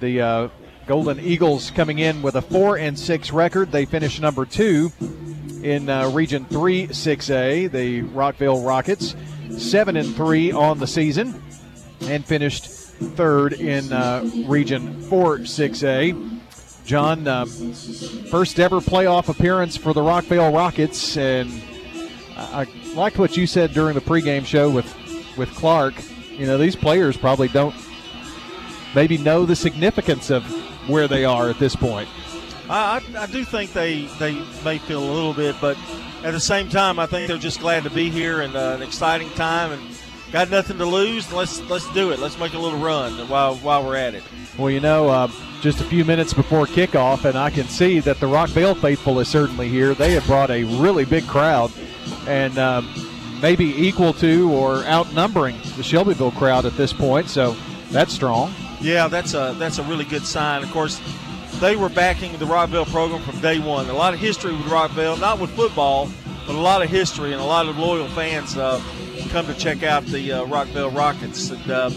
The uh, Golden Eagles coming in with a four and six record. They finished number two in uh, Region Three 6A. The Rockvale Rockets seven and three on the season, and finished third in uh, Region Four 6A. John, uh, first ever playoff appearance for the Rockvale Rockets, and I, I liked what you said during the pregame show with with Clark. You know, these players probably don't maybe know the significance of where they are at this point. I, I, do think they they may feel a little bit, but at the same time, I think they're just glad to be here and uh, an exciting time and got nothing to lose. Let's let's do it. Let's make a little run while while we're at it. Well, you know, uh, just a few minutes before kickoff, and I can see that the Rockvale faithful is certainly here. They have brought a really big crowd, and um, maybe equal to or outnumbering the Shelbyville crowd at this point. So that's strong. Yeah, that's a that's a really good sign. Of course, they were backing the Rockvale program from day one. A lot of history with Rockvale, not with football, but a lot of history and a lot of loyal fans uh, come to check out the uh, Rockvale Rockets. And uh,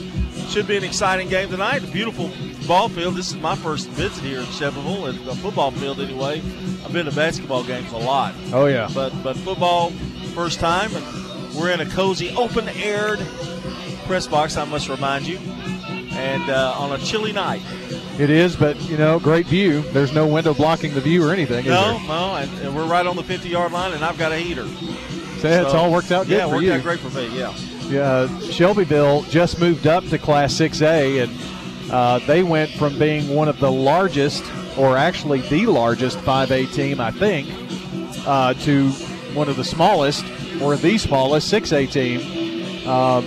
should be an exciting game tonight. A beautiful ball field. This is my first visit here in Shelbyville, at a football field anyway. I've been to basketball games a lot. Oh yeah, but but football first time, and we're in a cozy, open-aired press box. I must remind you, and uh, on a chilly night. It is, but you know, great view. There's no window blocking the view or anything. No, no, and, and, we're right on the 50-yard line, and I've got a heater. So, so it's all worked out good yeah, for worked you. out great for me. Yeah. Yeah, Shelbyville just moved up to Class 6A, and uh, they went from being one of the largest, or actually the largest 5A team, I think, uh, to one of the smallest, or the smallest 6A team, uh,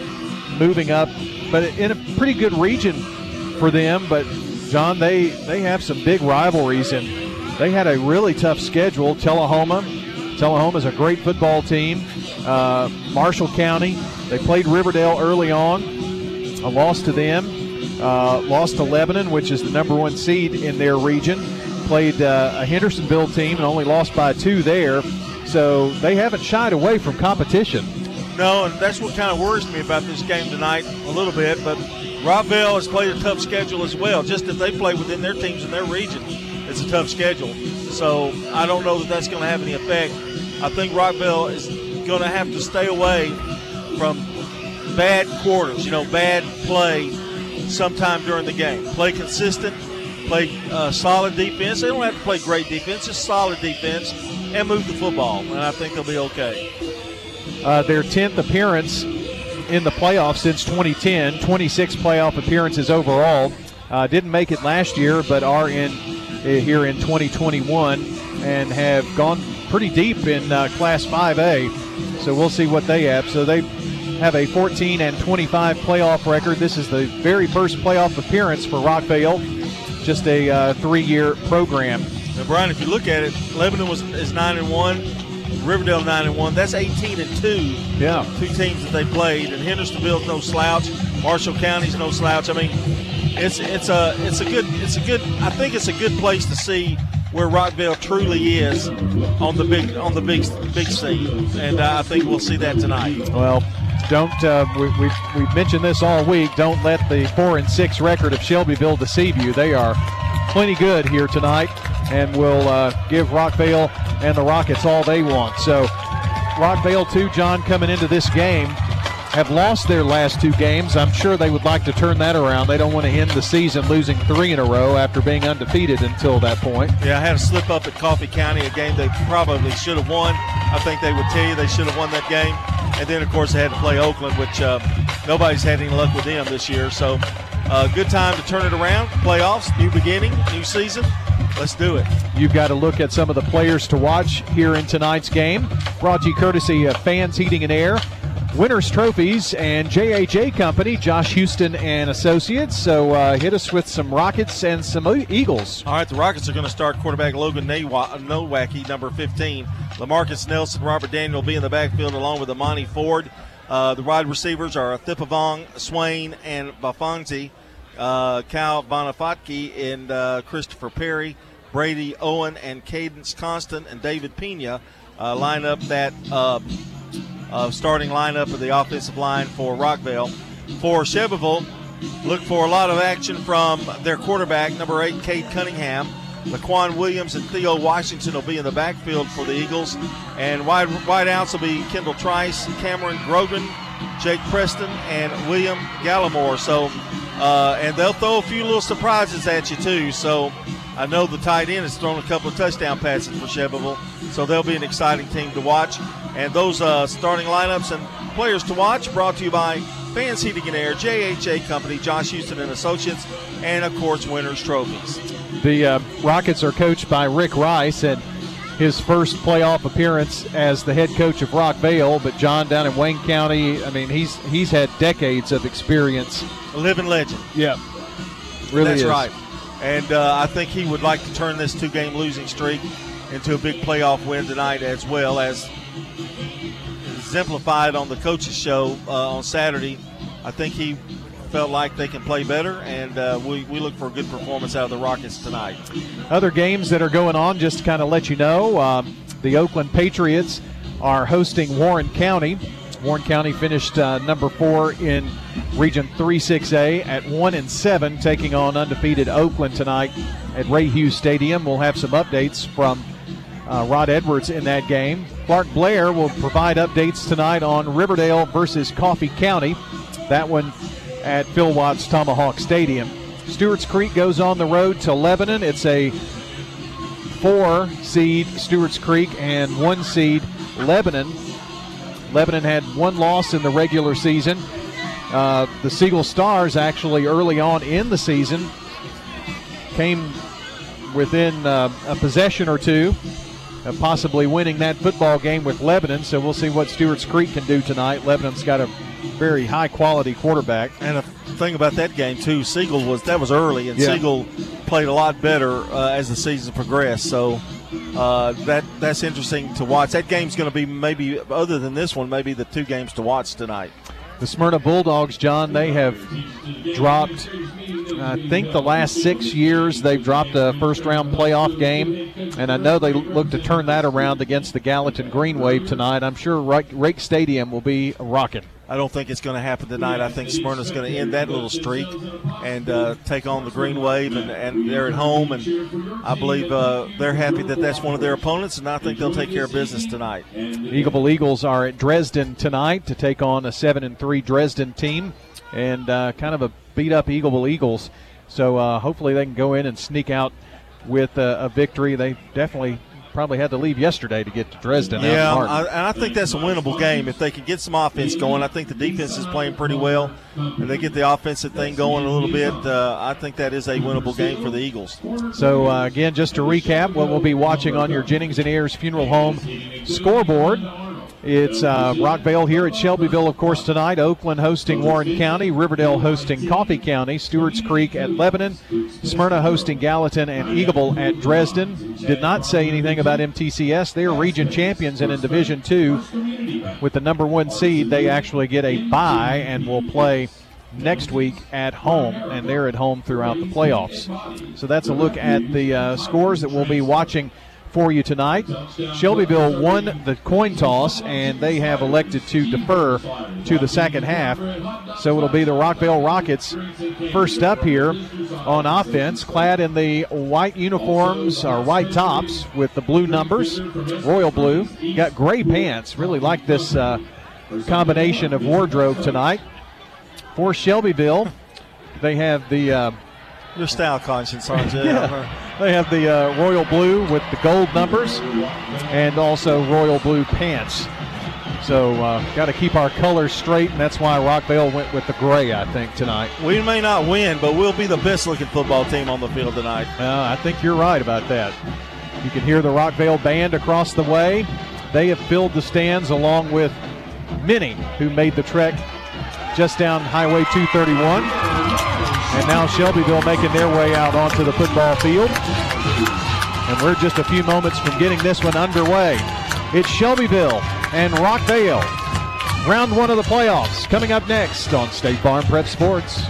moving up, but in a pretty good region for them. But John, they they have some big rivalries, and they had a really tough schedule. Tullahoma, Tullahoma is a great football team. Uh, Marshall County, they played Riverdale early on, a loss to them. Uh, lost to Lebanon, which is the number one seed in their region. Played uh, a Hendersonville team and only lost by two there. So they haven't shied away from competition. No, and that's what kind of worries me about this game tonight a little bit. But Rockvale has played a tough schedule as well. Just as they play within their teams in their region, it's a tough schedule. So I don't know that that's going to have any effect. I think Rockvale is going to have to stay away from bad quarters, you know, bad play sometime during the game. Play consistent, play uh, solid defense. They don't have to play great defense, just solid defense, and move the football. And I think they'll be okay. Uh, their 10th appearance in the playoffs since 2010, 26 playoff appearances overall. Uh, didn't make it last year, but are in uh, here in 2021 and have gone pretty deep in uh, Class 5A. So we'll see what they have. So they have a 14 and 25 playoff record. This is the very first playoff appearance for Rockvale. Just a uh, three-year program. Now, Brian, if you look at it, Lebanon was is nine and one, Riverdale nine and one. That's 18 and two. Yeah, two teams that they played, and Hendersonville's no slouch. Marshall County's no slouch. I mean, it's it's a it's a good it's a good. I think it's a good place to see where Rockvale truly is on the big on the big big scene, and uh, I think we'll see that tonight. Well, don't uh, we, we've, we've mentioned this all week. Don't let the four and six record of Shelbyville deceive you. They are plenty good here tonight, and will uh, give Rockvale and the Rockets all they want. So, Rockvale too, John, coming into this game. Have lost their last two games. I'm sure they would like to turn that around. They don't want to end the season losing three in a row after being undefeated until that point. Yeah, I had a slip up at Coffee County, a game they probably should have won. I think they would tell you they should have won that game. And then, of course, they had to play Oakland, which uh, nobody's had any luck with them this year. So, uh, good time to turn it around. Playoffs, new beginning, new season. Let's do it. You've got to look at some of the players to watch here in tonight's game. Brought to you courtesy of Fans Heating and Air. Winners Trophies and JAJ Company, Josh Houston and Associates. So uh, hit us with some Rockets and some Eagles. All right, the Rockets are going to start quarterback Logan Nowacki, number 15. Lamarcus Nelson, Robert Daniel will be in the backfield along with Amani Ford. Uh, the wide receivers are Thipavong, Swain, and Bafanzi. Uh, Cal Bonifatki and uh, Christopher Perry, Brady Owen, and Cadence Constant, and David Pena uh, line up that uh, uh, starting lineup of the offensive line for Rockvale. For Shelbyville, look for a lot of action from their quarterback, number eight, Cade Cunningham. Laquan Williams and Theo Washington will be in the backfield for the Eagles. And wide, wide outs will be Kendall Trice, Cameron Grogan, Jake Preston, and William Gallimore. So, uh, and they'll throw a few little surprises at you, too. So, I know the tight end has thrown a couple of touchdown passes for Shelbyville, so they'll be an exciting team to watch. And those uh, starting lineups and players to watch brought to you by Fans Heating and Air, JHA Company, Josh Houston and Associates, and of course, Winners Trophies. The uh, Rockets are coached by Rick Rice, and his first playoff appearance as the head coach of Rockvale. But John down in Wayne County, I mean, he's he's had decades of experience. A living legend. Yeah, really That's is. right. And uh, I think he would like to turn this two game losing streak into a big playoff win tonight, as well as exemplified on the coaches' show uh, on Saturday. I think he felt like they can play better, and uh, we, we look for a good performance out of the Rockets tonight. Other games that are going on, just to kind of let you know, um, the Oakland Patriots are hosting Warren County. Warren County finished uh, number four in Region 3-6A at one and seven, taking on undefeated Oakland tonight at Ray Hughes Stadium. We'll have some updates from uh, Rod Edwards in that game. Clark Blair will provide updates tonight on Riverdale versus Coffee County. That one at Phil Watts Tomahawk Stadium. Stewart's Creek goes on the road to Lebanon. It's a four seed Stewart's Creek and one seed Lebanon. Lebanon had one loss in the regular season. Uh, the Siegel Stars actually early on in the season came within uh, a possession or two possibly winning that football game with Lebanon. So we'll see what Stewart's Creek can do tonight. Lebanon's got a very high quality quarterback. And the thing about that game too, Siegel was that was early, and Yeah. Siegel played a lot better uh, as the season progressed. So uh, that that's interesting to watch. That game's going to be maybe other than this one, maybe the two games to watch tonight. The Smyrna Bulldogs, John, they have dropped, I think the last six years, they've dropped a first round playoff game. And I know they look to turn that around against the Gallatin Green Wave tonight. I'm sure Rake Stadium will be rocking. I don't think it's going to happen tonight. I think Smyrna's going to end that little streak and uh, take on the Green Wave, and, and they're at home, and I believe uh, they're happy that that's one of their opponents, and I think they'll take care of business tonight. Eagleville Eagles are at Dresden tonight to take on a seven and three Dresden team, and uh, kind of a beat up Eagleville Eagles. So uh, hopefully they can go in and sneak out with a, a victory. They definitely probably had to leave yesterday to get to Dresden. Yeah. I, and I think that's a winnable game if they can get some offense going. I think the defense is playing pretty well, and they get the offensive thing going a little bit. Uh, I think that is a winnable game for the Eagles. So uh, again, just to recap, what we'll be watching on your Jennings and Ayers Funeral Home scoreboard. It's uh, Rockvale here at Shelbyville, of course, tonight. Oakland hosting Warren County, Riverdale hosting Coffee County, Stewart's Creek at Lebanon, Smyrna hosting Gallatin, and Eagleville at Dresden. Did not say anything about MTCS. They are region champions, and in Division Two, with the number one seed, they actually get a bye and will play next week at home, and they're at home throughout the playoffs. So that's a look at the uh, scores that we'll be watching for you tonight. Shelbyville won the coin toss, and they have elected to defer to the second half. So it'll be the Rockvale Rockets first up here on offense, clad in the white uniforms or white tops with the blue numbers, royal blue. Got gray pants. Really like this uh, combination of wardrobe tonight for Shelbyville. They have the uh, Your style conscience, aren't you? They have the uh, royal blue with the gold numbers, and also royal blue pants. So uh, got to keep our colors straight, and that's why Rockvale went with the gray, I think, tonight. We may not win, but we'll be the best looking football team on the field tonight. Uh, I think you're right about that. You can hear the Rockvale band across the way. They have filled the stands along with many who made the trek just down Highway 231. And now Shelbyville making their way out onto the football field. And we're just a few moments from getting this one underway. It's Shelbyville and Rockvale. Round one of the playoffs coming up next on State Farm Prep Sports.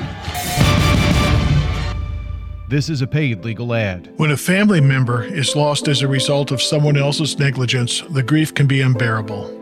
This is a paid legal ad. When a family member is lost as a result of someone else's negligence, the grief can be unbearable.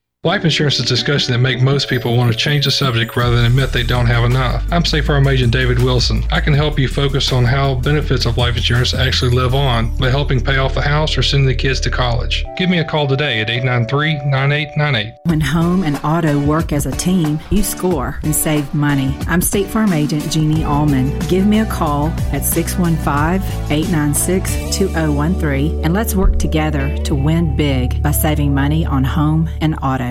Life insurance is a discussion that make most people want to change the subject rather than admit they don't have enough. I'm State Farm Agent David Wilson. I can help you focus on how benefits of life insurance actually live on by helping pay off the house or sending the kids to college. Give me a call today at 893-9898. When home and auto work as a team, you score and save money. I'm State Farm Agent Jeannie Allman. Give me a call at 615-896-2013 and let's work together to win big by saving money on home and auto.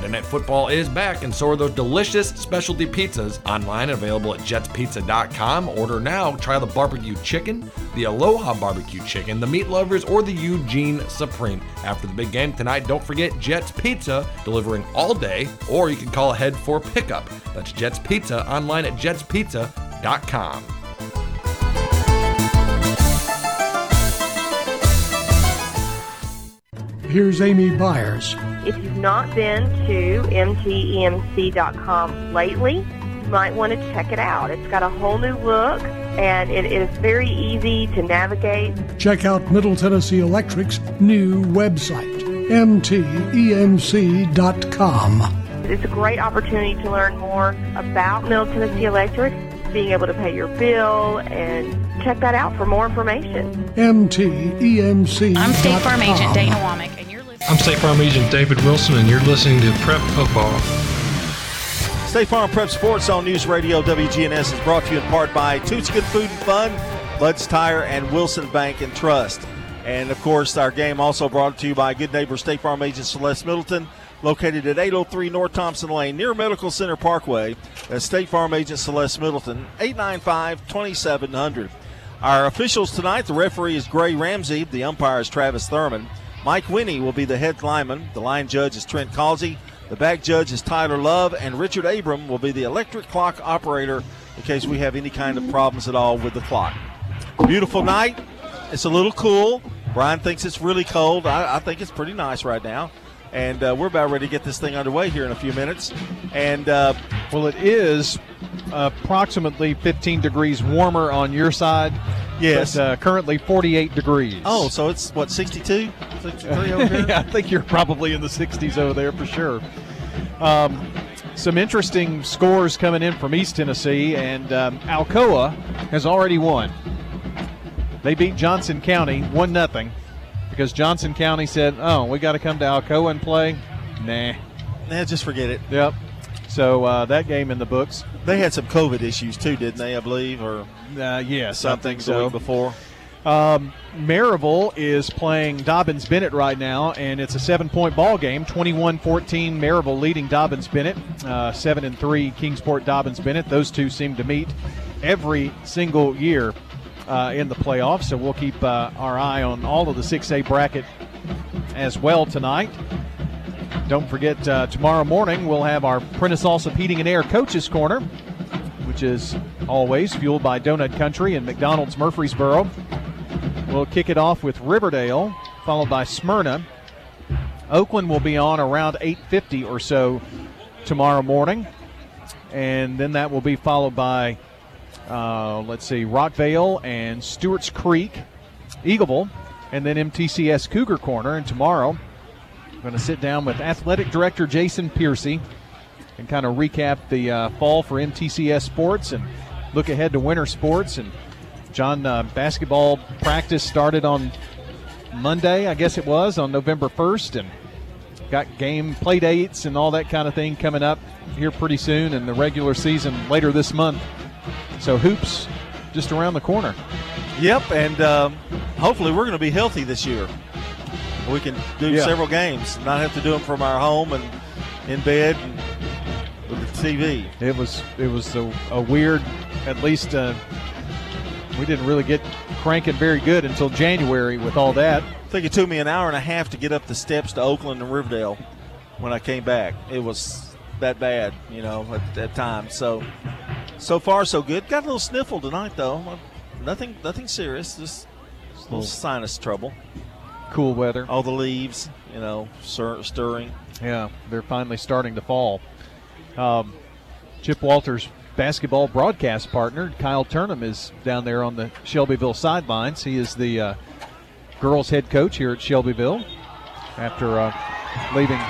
Friday Night Football is back, and so are those delicious specialty pizzas online available at jetspizza.com. Order now. Try the barbecue chicken, the Aloha barbecue chicken, the meat lovers, or the Eugene Supreme. After the big game tonight, don't forget Jets Pizza delivering all day, or you can call ahead for pickup. That's Jets Pizza online at jetspizza.com. Here's Amy Byers. If you've not been to mtemc.com lately, you might want to check it out. It's got a whole new look and it is very easy to navigate. Check out Middle Tennessee Electric's new website, mtemc.com. It's a great opportunity to learn more about Middle Tennessee Electric, being able to pay your bill, and check that out for more information. mtemc.com. I'm State Farm Agent Dana Womack, and you're listening. I'm State Farm Agent David Wilson, and you're listening to Prep Football. State Farm Prep Sports on News Radio WGNS is brought to you in part by Toots Good Food and Fun, Bud's Tire, and Wilson Bank and Trust. And of course, our game also brought to you by good neighbor State Farm agent Celeste Middleton, located at 803 North Thompson Lane near Medical Center Parkway. That's State Farm agent Celeste Middleton, 895 2700. Our officials tonight the referee is Gray Ramsey, the umpire is Travis Thurman. Mike Winnie will be the head lineman. The line judge is Trent Causey. The back judge is Tyler Love, and Richard Abram will be the electric clock operator in case we have any kind of problems at all with the clock. Beautiful night. It's a little cool. Brian thinks it's really cold. I, I think it's pretty nice right now. And uh, we're about ready to get this thing underway here in a few minutes. And uh, well, it is approximately 15 degrees warmer on your side. Yes. But, uh, currently 48 degrees. Oh, so it's what 62, 63 over here. yeah, I think you're probably in the 60s over there for sure. Um, some interesting scores coming in from East Tennessee, and um, Alcoa has already won. They beat Johnson County one nothing because Johnson County said, "Oh, we got to come to Alcoa and play." Nah, nah, just forget it. Yep. So uh, that game in the books. They had some COVID issues too, didn't they? I believe, or uh, yes, something so. before. Um, Maryville is playing Dobyns Bennett right now, and it's a seven-point ball game. 21-14, Maryville leading Dobyns Bennett. Uh, seven and three, Kingsport Dobyns Bennett. Those two seem to meet every single year uh, in the playoffs. So we'll keep uh, our eye on all of the 6A bracket as well tonight. Don't forget, uh, tomorrow morning we'll have our Prentice Allsup Heating and Air Coaches Corner, which is always fueled by Donut Country and McDonald's Murfreesboro. We'll kick it off with Riverdale, followed by Smyrna. Oakland will be on around 8:50 or so tomorrow morning, and then that will be followed by, uh, let's see, Rockvale and Stewart's Creek, Eagleville, and then MTCS Cougar Corner. And tomorrow, I'm going to sit down with Athletic Director Jason Piercy and kind of recap the uh, fall for MTCS sports and look ahead to winter sports and John, uh, basketball practice started on Monday, I guess it was, on November 1st, and got game play dates and all that kind of thing coming up here pretty soon, and the regular season later this month. So hoops just around the corner. Yep, and um, hopefully we're going to be healthy this year. We can do Yeah. several games, not have to do them from our home and in bed and with the TV. It was it was a, a weird. At least uh, we didn't really get cranking very good until January with all that. I think it took me an hour and a half to get up the steps to Oakland and Riverdale when I came back. It was that bad, you know, at that time. So, so far so good. Got a little sniffle tonight though. Nothing, nothing serious. Just a little sinus trouble. Cool weather. All the leaves, you know, stir- stirring. Yeah, they're finally starting to fall. Um, Chip Walters' basketball broadcast partner, Kyle Turnham, is down there on the Shelbyville sidelines. He is the uh, girls' head coach here at Shelbyville after uh, leaving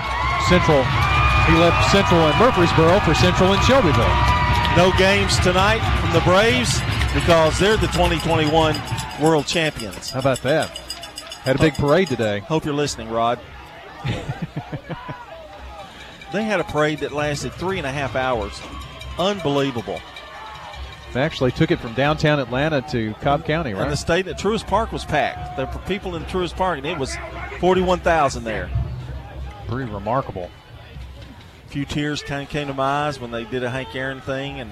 Central. He left Central and Murfreesboro for Central and Shelbyville. No games tonight from the Braves because they're the 2021 World Champions. How about that? Had a big parade today. Hope you're listening, Rod. they had a parade that lasted three and a half hours. Unbelievable. They actually took it from downtown Atlanta to Cobb County, right? And the state at Truist Park was packed. There were people in Truist Park, and it was 41,000 there. Pretty remarkable. A few tears kind of came to my eyes when they did a Hank Aaron thing, and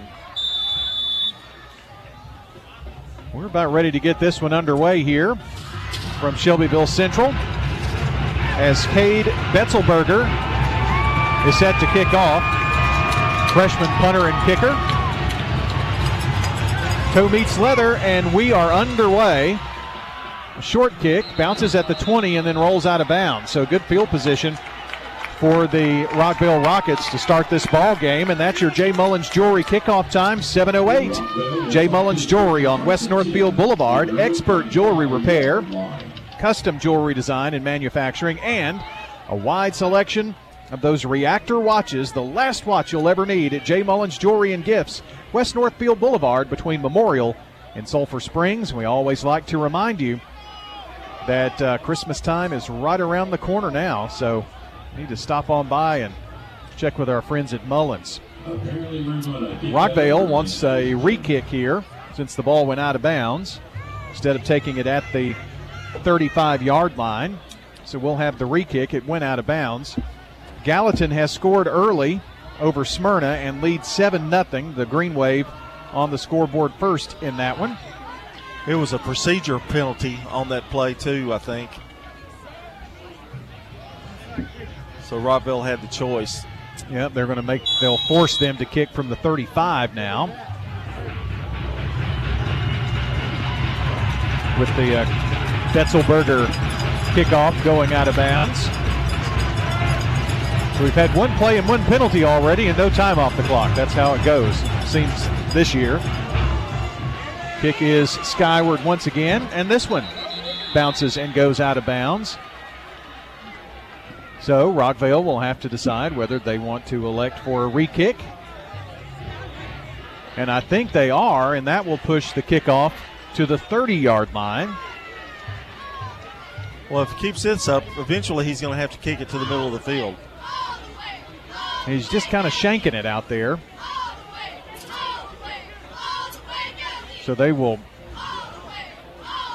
We're about ready to get this one underway here from Shelbyville Central as Cade Betzelberger is set to kick off. Freshman punter and kicker. Toe meets leather, and we are underway. A short kick bounces at the 20 and then rolls out of bounds. So good field position for the Rockvale Rockets to start this ball game, and that's your Jay Mullins Jewelry kickoff time, 7:08. Jay Mullins Jewelry on West Northfield Boulevard, expert jewelry repair, custom jewelry design and manufacturing, and a wide selection of those reactor watches, the last watch you'll ever need at Jay Mullins Jewelry and Gifts, West Northfield Boulevard between Memorial and Sulphur Springs. We always like to remind you that uh, Christmas time is right around the corner now, so need to stop on by and check with our friends at Mullins. Rockvale wants a re kick here since the ball went out of bounds instead of taking it at the 35 yard line. So we'll have the re kick. It went out of bounds. Gallatin has scored early over Smyrna and leads 7 0. The Green Wave on the scoreboard first in that one. it was a procedure penalty on that play, too, I think. So Rockvale had the choice. Yep, they're going to make, they'll force them to kick from the 35 now. With the uh, Betzelberger kickoff going out of bounds. So we've had one play and one penalty already and no time off the clock. That's how it goes, seems this year. Kick is skyward once again, and this one bounces and goes out of bounds. So Rockvale will have to decide whether they want to elect for a re kick. And I think they are, and that will push the kickoff to the 30 yard line. Well, if he keeps this up, eventually he's going to have to kick it to the middle of the field. He's just kind of shanking it out there. So they will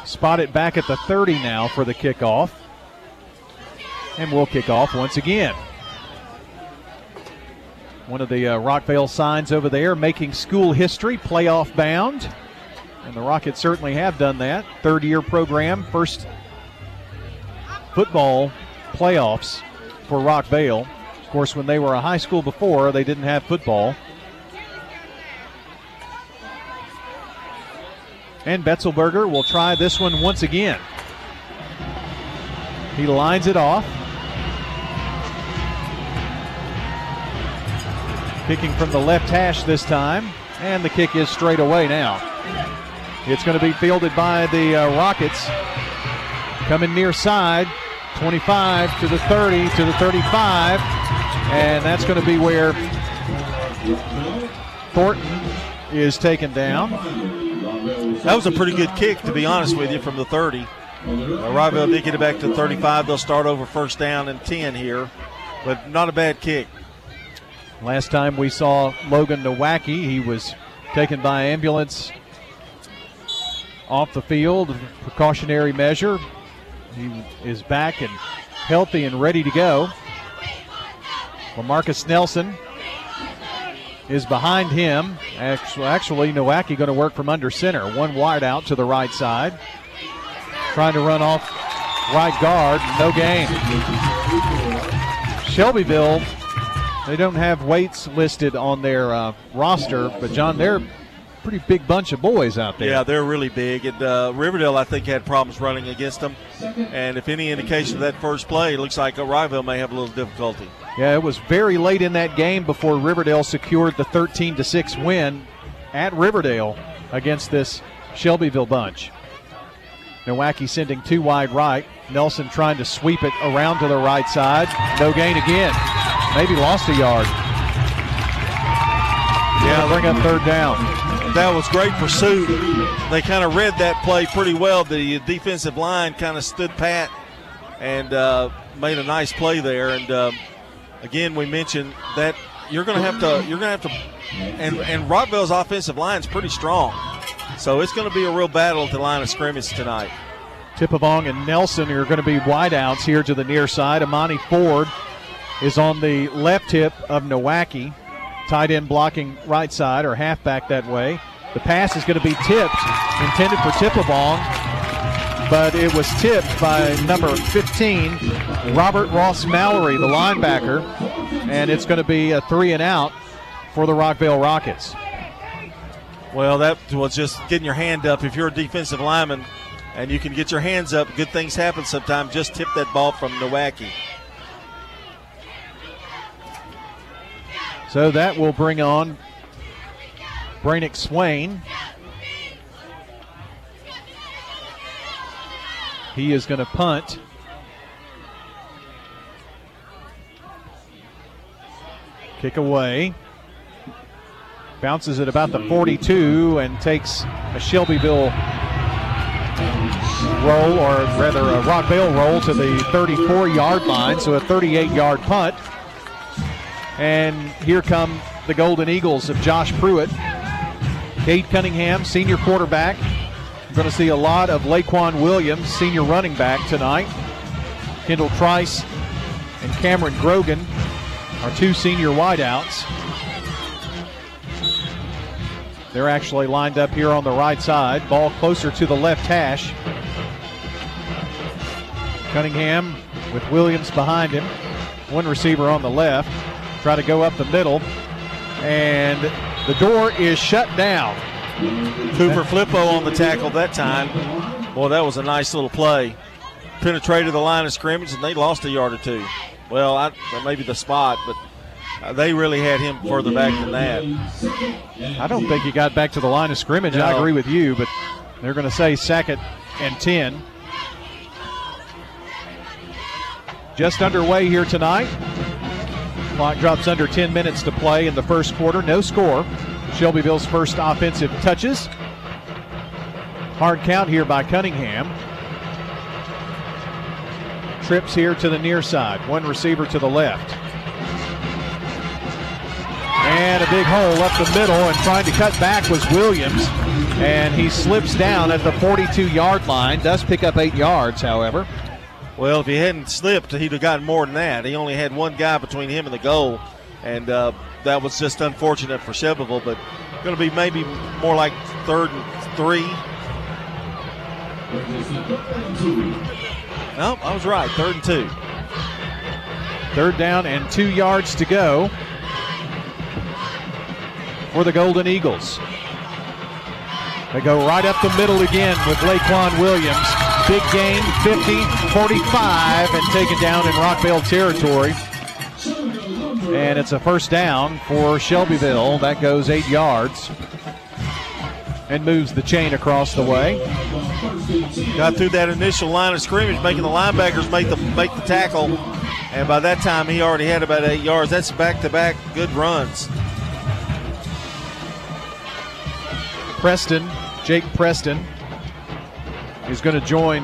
spot it back at the 30 now for the kickoff. And we'll kick off once again. One of the uh, Rockvale signs over there making school history playoff bound. And the Rockets certainly have done that. Third year program, first football playoffs for Rockvale. Of course, when they were a high school before, they didn't have football. And Betzelberger will try this one once again. He lines it off. Kicking from the left hash this time, and the kick is straight away now. It's going to be fielded by the uh, Rockets. Coming near side, 25 to the 30 to the 35, and that's going to be where Thornton is taken down. That was a pretty good kick, to be honest with you, from the 30. Uh, Rockvale did get it back to 35. They'll start over first down and 10 here. but not a bad kick. Last time we saw Logan Nowacki, he was taken by ambulance off the field, precautionary measure. He is back and healthy and ready to go. Well, Marcus Nelson is behind him. Actually, actually Nowacki going to work from under center. One wide out to the right side. Trying to run off right guard. No gain. Shelbyville, they don't have weights listed on their uh, roster, but John, they're a pretty big bunch of boys out there. Yeah, they're really big. And uh, Riverdale, I think, had problems running against them. And if any indication of that first play, it looks like Riverdale may have a little difficulty. Yeah, it was very late in that game before Riverdale secured the 13 to 6 win at Riverdale against this Shelbyville bunch. Nowacki sending two wide right. Nelson trying to sweep it around to the right side. No gain again. Maybe lost a yard. Yeah, bring up third down. That was great pursuit. They kind of read that play pretty well. The defensive line kind of stood pat and uh, made a nice play there. And um, again, we mentioned that you're going to have to you're going to have to and and Rockvale's offensive line is pretty strong. So it's going to be a real battle at the line of scrimmage tonight. Tippavong and Nelson are going to be wideouts here to the near side. Amani Ford is on the left hip of Nowacki. Tight end blocking right side or halfback that way. The pass is going to be tipped, intended for Tippavong, but it was tipped by number 15, Robert Ross Mallory, the linebacker, and it's going to be a three and out for the Rockvale Rockets. Well, that was just getting your hand up. If you're a defensive lineman and you can get your hands up, good things happen sometimes. Just tip that ball from Nowacki. So that will bring on Brainick Swain. He is going to punt. Kick away. Bounces at about the 42 and takes a Shelbyville roll, or rather a Rockvale roll to the 34 yard line. So a 38 yard punt. And here come the Golden Eagles of Josh Pruitt. Cade Cunningham, senior quarterback. We're going to see a lot of Laquan Williams, senior running back, tonight. Kendall Trice and Cameron Grogan are two senior wideouts. They're actually lined up here on the right side. Ball closer to the left hash. Cunningham with Williams behind him. One receiver on the left. Try to go up the middle. And the door is shut down. Cooper Flippo on the tackle that time. Boy, that was a nice little play. Penetrated the line of scrimmage and they lost a yard or two. Well, I, that may be the spot, but uh, they really had him further back than that. I don't think he got back to the line of scrimmage. No. I agree with you, but they're going to say second and 10. Just underway here tonight. Clock drops under 10 minutes to play in the first quarter. No score. Shelbyville's first offensive touches. Hard count here by Cunningham. Trips here to the near side. One receiver to the left. And a big hole up the middle, and trying to cut back was Williams. And he slips down at the 42 yard line. Does pick up eight yards, however. Well, if he hadn't slipped, he'd have gotten more than that. He only had one guy between him and the goal, and uh, that was just unfortunate for Shelbyville, but going to be maybe more like third and three. No, I was right. Third and two. Third down and two yards to go for the Golden Eagles. They go right up the middle again with Laquan Williams. Big gain, 50, 45, and taken down in Rockvale territory. And it's a first down for Shelbyville. That goes eight yards and moves the chain across the way. Got through that initial line of scrimmage, making the linebackers make the make the tackle, and by that time he already had about eight yards. That's back-to-back good runs. Preston, Jake Preston, is going to join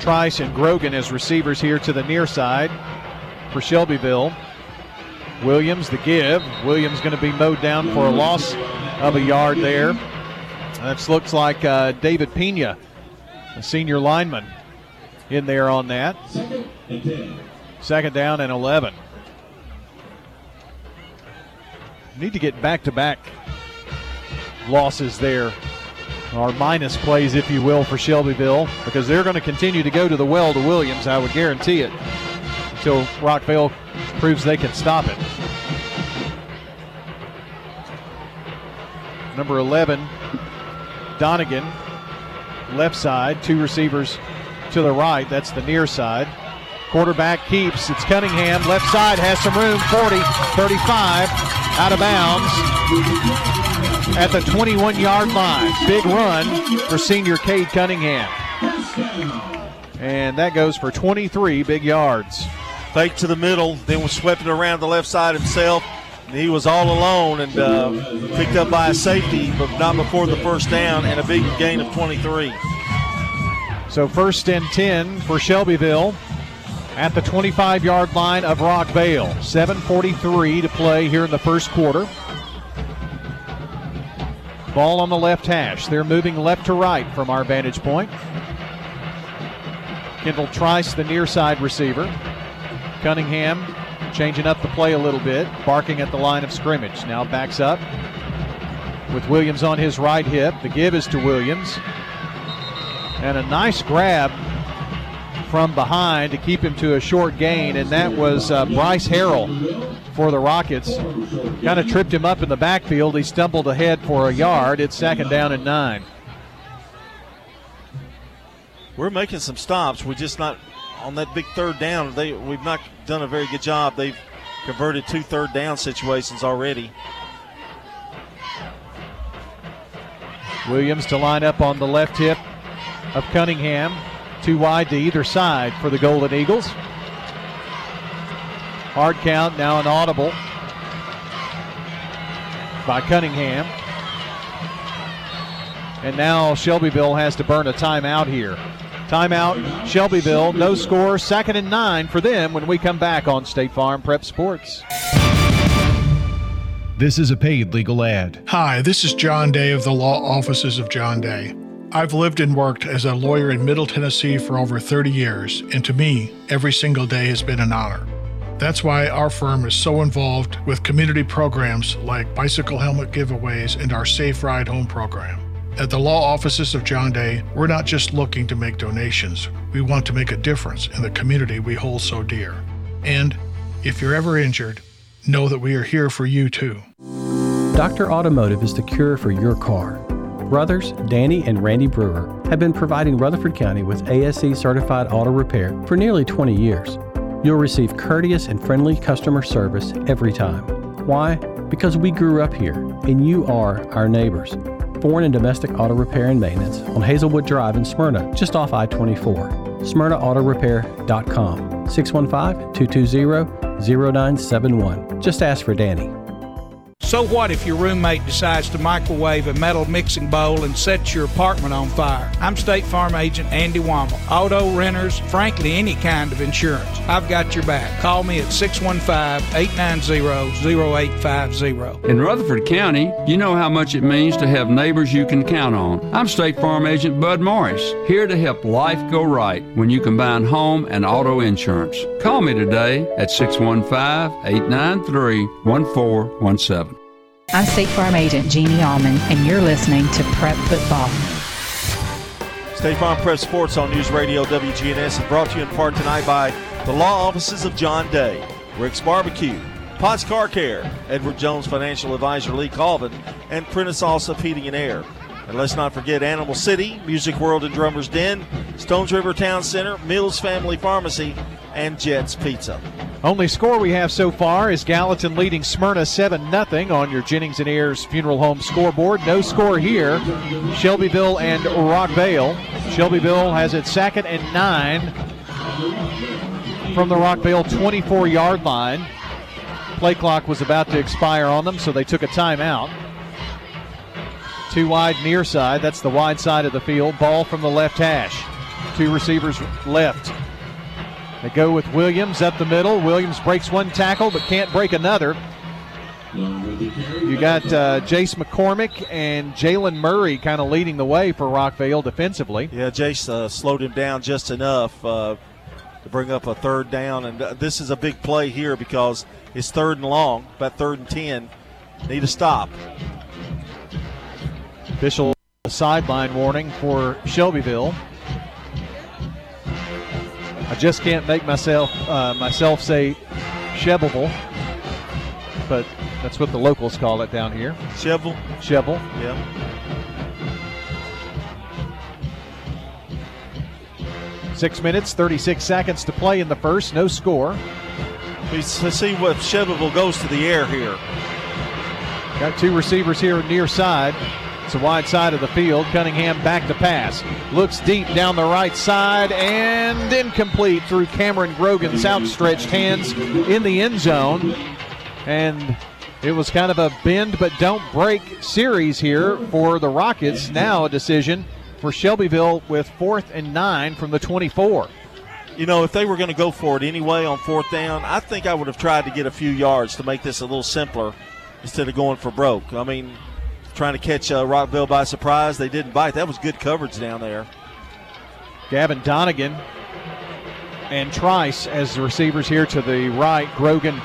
Trice and Grogan as receivers here to the near side. for Shelbyville. Williams, the give. Williams going to be mowed down for a loss of a yard there. That looks like uh, David Pena, a senior lineman, in there on that. Second down and 11. Need to get back to back losses there, or minus plays, if you will, for Shelbyville, because they're going to continue to go to the well to Williams, I would guarantee it, until Rockvale proves they can stop it. Number 11, Donegan, left side, two receivers to the right. That's the near side. Quarterback keeps. It's Cunningham. Left side has some room. 40, 35, out of bounds at the 21 yard line. Big run for senior Cade Cunningham. And that goes for 23 big yards. Fake to the middle, then was swept it around the left side himself. He was all alone and uh, picked up by a safety, but not before the first down and a big gain of 23. So first and 10 for Shelbyville at the 25 yard line of Rockvale. 7.43 to play here in the first quarter. Ball on the left hash. They're moving left to right from our vantage point. Kendall Trice, the near side receiver. Cunningham changing up the play a little bit, barking at the line of scrimmage. Now backs up with Williams on his right hip. The give is to Williams. And a nice grab from behind to keep him to a short gain, and that was uh, Bryce Harrell for the Rockets. Kind of tripped him up in the backfield. He stumbled ahead for a yard. It's second down and nine. We're making some stops. We're just not on that big third down. They we've not done a very good job. They've converted two third down situations already. Williams to line up on the left hip of Cunningham. Two wide to either side for the Golden Eagles. Hard count, now an audible by Cunningham. And now Shelbyville has to burn a timeout here. Timeout, Shelbyville, no score, second and nine for them when we come back on State Farm Prep Sports. This is a paid legal ad. Hi, this is John Day of the Law Offices of John Day. I've lived and worked as a lawyer in Middle Tennessee for over 30 years, and to me, every single day has been an honor. That's why our firm is so involved with community programs like bicycle helmet giveaways and our Safe Ride Home program. At the law offices of John Day, we're not just looking to make donations, we want to make a difference in the community we hold so dear. And if you're ever injured, know that we are here for you too. Dr. Automotive is the cure for your car. Brothers Danny and Randy Brewer have been providing Rutherford County with ASE certified auto repair for nearly 20 years. You'll receive courteous and friendly customer service every time. Why? Because we grew up here and you are our neighbors. Foreign and domestic auto repair and maintenance on Hazelwood Drive in Smyrna, just off I 24. SmyrnaAutorepair.com 615 220 0971. Just ask for Danny. So what if your roommate decides to microwave a metal mixing bowl and sets your apartment on fire? I'm State Farm Agent Andy Wommel. Auto renters, frankly, any kind of insurance. I've got your back. Call me at 615-890-0850. In Rutherford County, you know how much it means to have neighbors you can count on. I'm State Farm Agent Bud Morris, here to help life go right when you combine home and auto insurance. Call me today at 615-893-1417. I'm State Farm Agent Jeannie Allman, and you're listening to Prep Football. State Farm Prep Sports on News Radio WGNS and brought to you in part tonight by the law offices of John Day, Rick's Barbecue, Potts Car Care, Edward Jones Financial Advisor Lee Colvin, and Prentice Allsup Heating and Air. And let's not forget Animal City, Music World and Drummers Den, Stones River Town Center, Mills Family Pharmacy, and Jets Pizza. Only score we have so far is Gallatin leading Smyrna 7 0 on your Jennings and Ayers Funeral Home scoreboard. No score here. Shelbyville and Rockvale. Shelbyville has its second and nine from the Rockvale 24 yard line. Play clock was about to expire on them, so they took a timeout. Two wide near side. That's the wide side of the field. Ball from the left hash. Two receivers left. They go with Williams up the middle. Williams breaks one tackle but can't break another. You got uh, Jace McCormick and Jalen Murray kind of leading the way for Rockvale defensively. Yeah, Jace uh, slowed him down just enough uh, to bring up a third down. And uh, this is a big play here because it's third and long, about third and 10. Need a stop. Official sideline warning for Shelbyville. I just can't make myself uh, myself say Shevable, but that's what the locals call it down here. Shevel? Shevel. Yeah. Six minutes, 36 seconds to play in the first. No score. Let's see what Shelbyville goes to the air here. Got two receivers here near side. It's a wide side of the field. Cunningham back to pass. Looks deep down the right side and incomplete through Cameron Grogan's outstretched hands in the end zone. And it was kind of a bend but don't break series here for the Rockets. Now a decision for Shelbyville with fourth and nine from the 24. You know, if they were going to go for it anyway on fourth down, I think I would have tried to get a few yards to make this a little simpler instead of going for broke. I mean, trying to catch uh, Rockvale by surprise, they didn't bite. That was good coverage down there. Gavin Donegan and Trice as the receivers here to the right. Grogan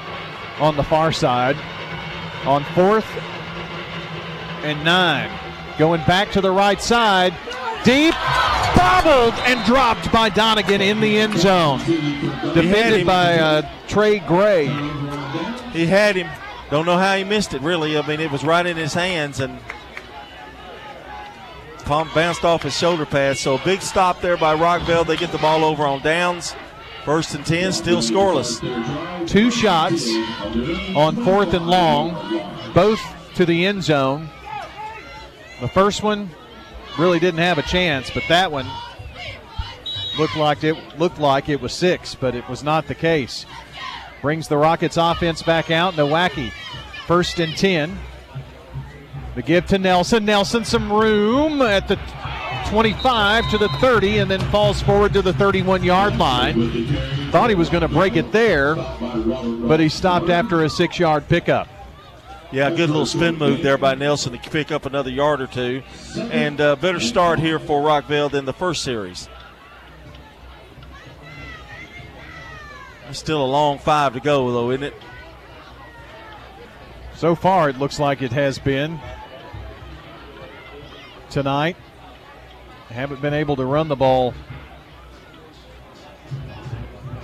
on the far side. On fourth and nine. Going back to the right side. Deep, bobbled and dropped by Donegan in the end zone. Defended by uh, Trey Gray. He had him. Don't know how he missed it, really. I mean, it was right in his hands and bounced off his shoulder pad. So big stop there by Rockvale. They get the ball over on downs. First and 10, still scoreless. Two shots on fourth and long, both to the end zone. The first one really didn't have a chance, but that one looked like it looked like it was six, but it was not the case. Brings the Rockets offense back out. Nowacki, first and 10. The give to Nelson. Nelson some room at the 25 to the 30 and then falls forward to the 31 yard line. Thought he was going to break it there, but he stopped after a six yard pickup. Yeah, good little spin move there by Nelson to pick up another yard or two. And uh, better start here for Rockvale than the first series. Still a long five to go, though, isn't it? So far, it looks like it has been tonight. Haven't been able to run the ball.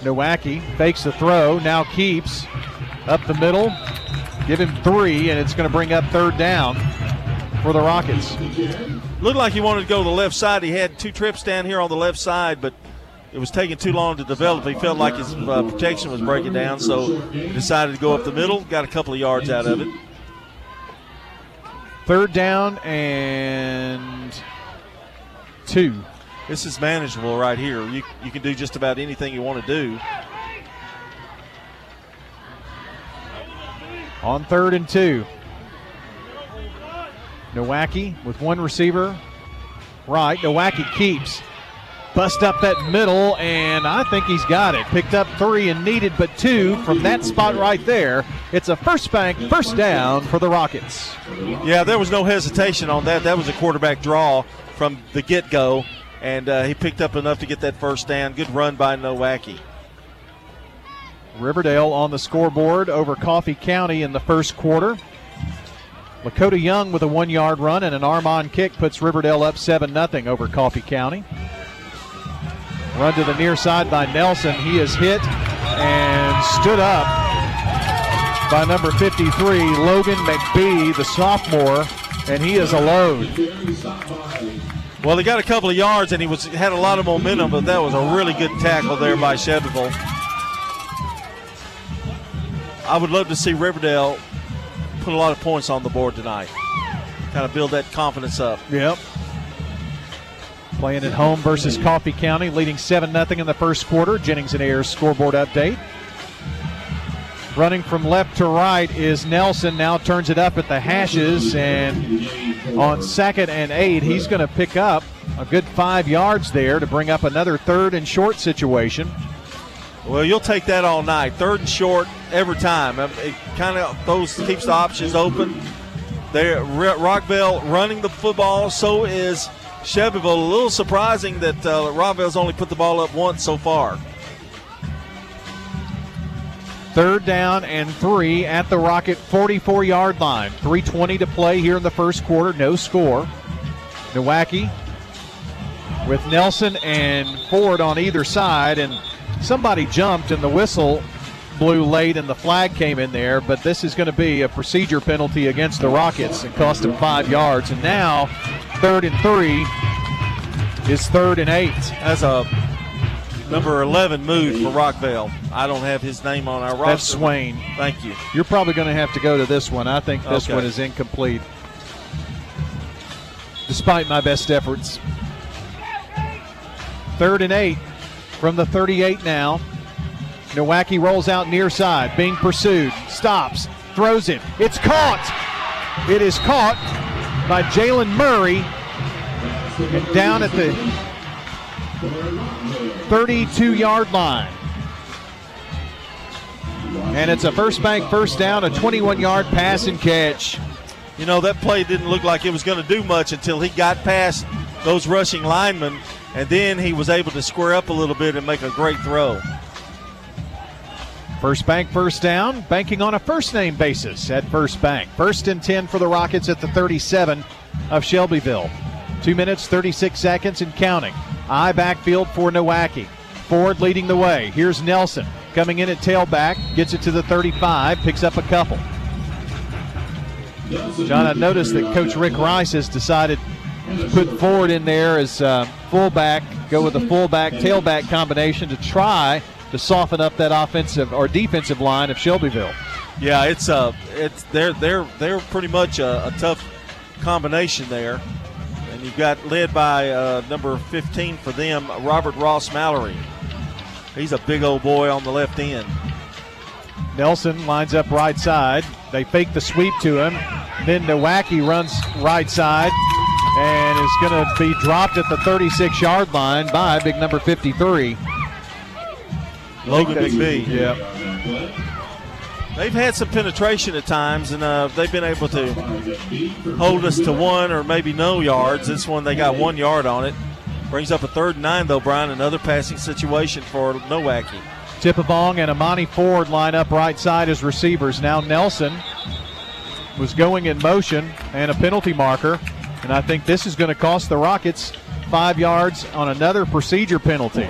Nowacki fakes the throw, now keeps up the middle. Give him three, and it's going to bring up third down for the Rockets. Looked like he wanted to go to the left side. He had two trips down here on the left side, but it was taking too long to develop. He felt like his uh, protection was breaking down, so he decided to go up the middle. Got a couple of yards out of it. Third down and two. This is manageable right here. You, you can do just about anything you want to do. On third and two. Nowacki with one receiver. Right. Nowacki keeps. Bust up that middle, and I think he's got it. Picked up three and needed but two from that spot right there. It's a first bank, first down for the Rockets. Yeah, there was no hesitation on that. That was a quarterback draw from the get go, and uh, he picked up enough to get that first down. Good run by Nowacki. Riverdale on the scoreboard over Coffee County in the first quarter. Lakota Young with a one yard run and an arm on kick puts Riverdale up 7 0 over Coffee County. Run to the near side by Nelson. He is hit and stood up by number 53, Logan McBee, the sophomore, and he is alone. Well, he got a couple of yards and he was had a lot of momentum, but that was a really good tackle there by Shelbyville. I would love to see Riverdale put a lot of points on the board tonight. Kind of build that confidence up. Yep. Playing at home versus Coffee County, leading 7 0 in the first quarter. Jennings and Ayers scoreboard update. Running from left to right is Nelson. Now turns it up at the hashes, and on second and eight, he's going to pick up a good five yards there to bring up another third and short situation. Well, you'll take that all night. Third and short every time. Um, It kind of keeps the options open. There, Rockvale running the football. So is Shelbyville. A little surprising that uh, Rockvale's only put the ball up once so far. Third down and three at the Rocket 44 yard line. 3.20 to play here in the first quarter. No score. Nowacki with Nelson and Ford on either side. And somebody jumped and the whistle blew late and the flag came in there. But this is going to be a procedure penalty against the Rockets. It cost them five yards. And now, third and three is third and eight. As a number 11 move for Rockvale. I don't have his name on our roster. That's Swain. Thank you. You're probably going to have to go to this one. I think this Okay. one is incomplete. Despite my best efforts. Third and eight from the 38 now. Nowacki rolls out near side, being pursued, stops, throws it. It's caught. It is caught by Jalen Murray. And down at the 32 yard line. And it's a first bank first down, a 21 yard pass and catch. You know, that play didn't look like it was going to do much until he got past those rushing linemen, and then he was able to square up a little bit and make a great throw. First bank first down, banking on a first name basis at first bank. First and 10 for the Rockets at the 37 of Shelbyville. Two minutes, 36 seconds, and counting. I backfield for Nowacki. Ford leading the way. Here's Nelson coming in at tailback, gets it to the 35, picks up a couple. John, I noticed that Coach Rick Rice has decided to put Ford in there as uh, fullback, go with a fullback tailback combination to try to soften up that offensive or defensive line of Shelbyville. Yeah, it's uh, it's they're they're they're pretty much a, a tough combination there, and you've got led by uh, number 15 for them, Robert Ross Mallory. He's a big old boy on the left end. Nelson lines up right side. They fake the sweep to him. Then Nowacki runs right side and is going to be dropped at the 36 yard line by big number 53. Logan I McBee. Yeah. They've had some penetration at times, and uh, they've been able to hold us to one or maybe no yards. This one, they got one yard on it. Brings up a third and nine, though, Brian. Another passing situation for Nowacki. Tippavong and Amani Ford line up right side as receivers. Now Nelson was going in motion and a penalty marker. And I think this is going to cost the Rockets five yards on another procedure penalty.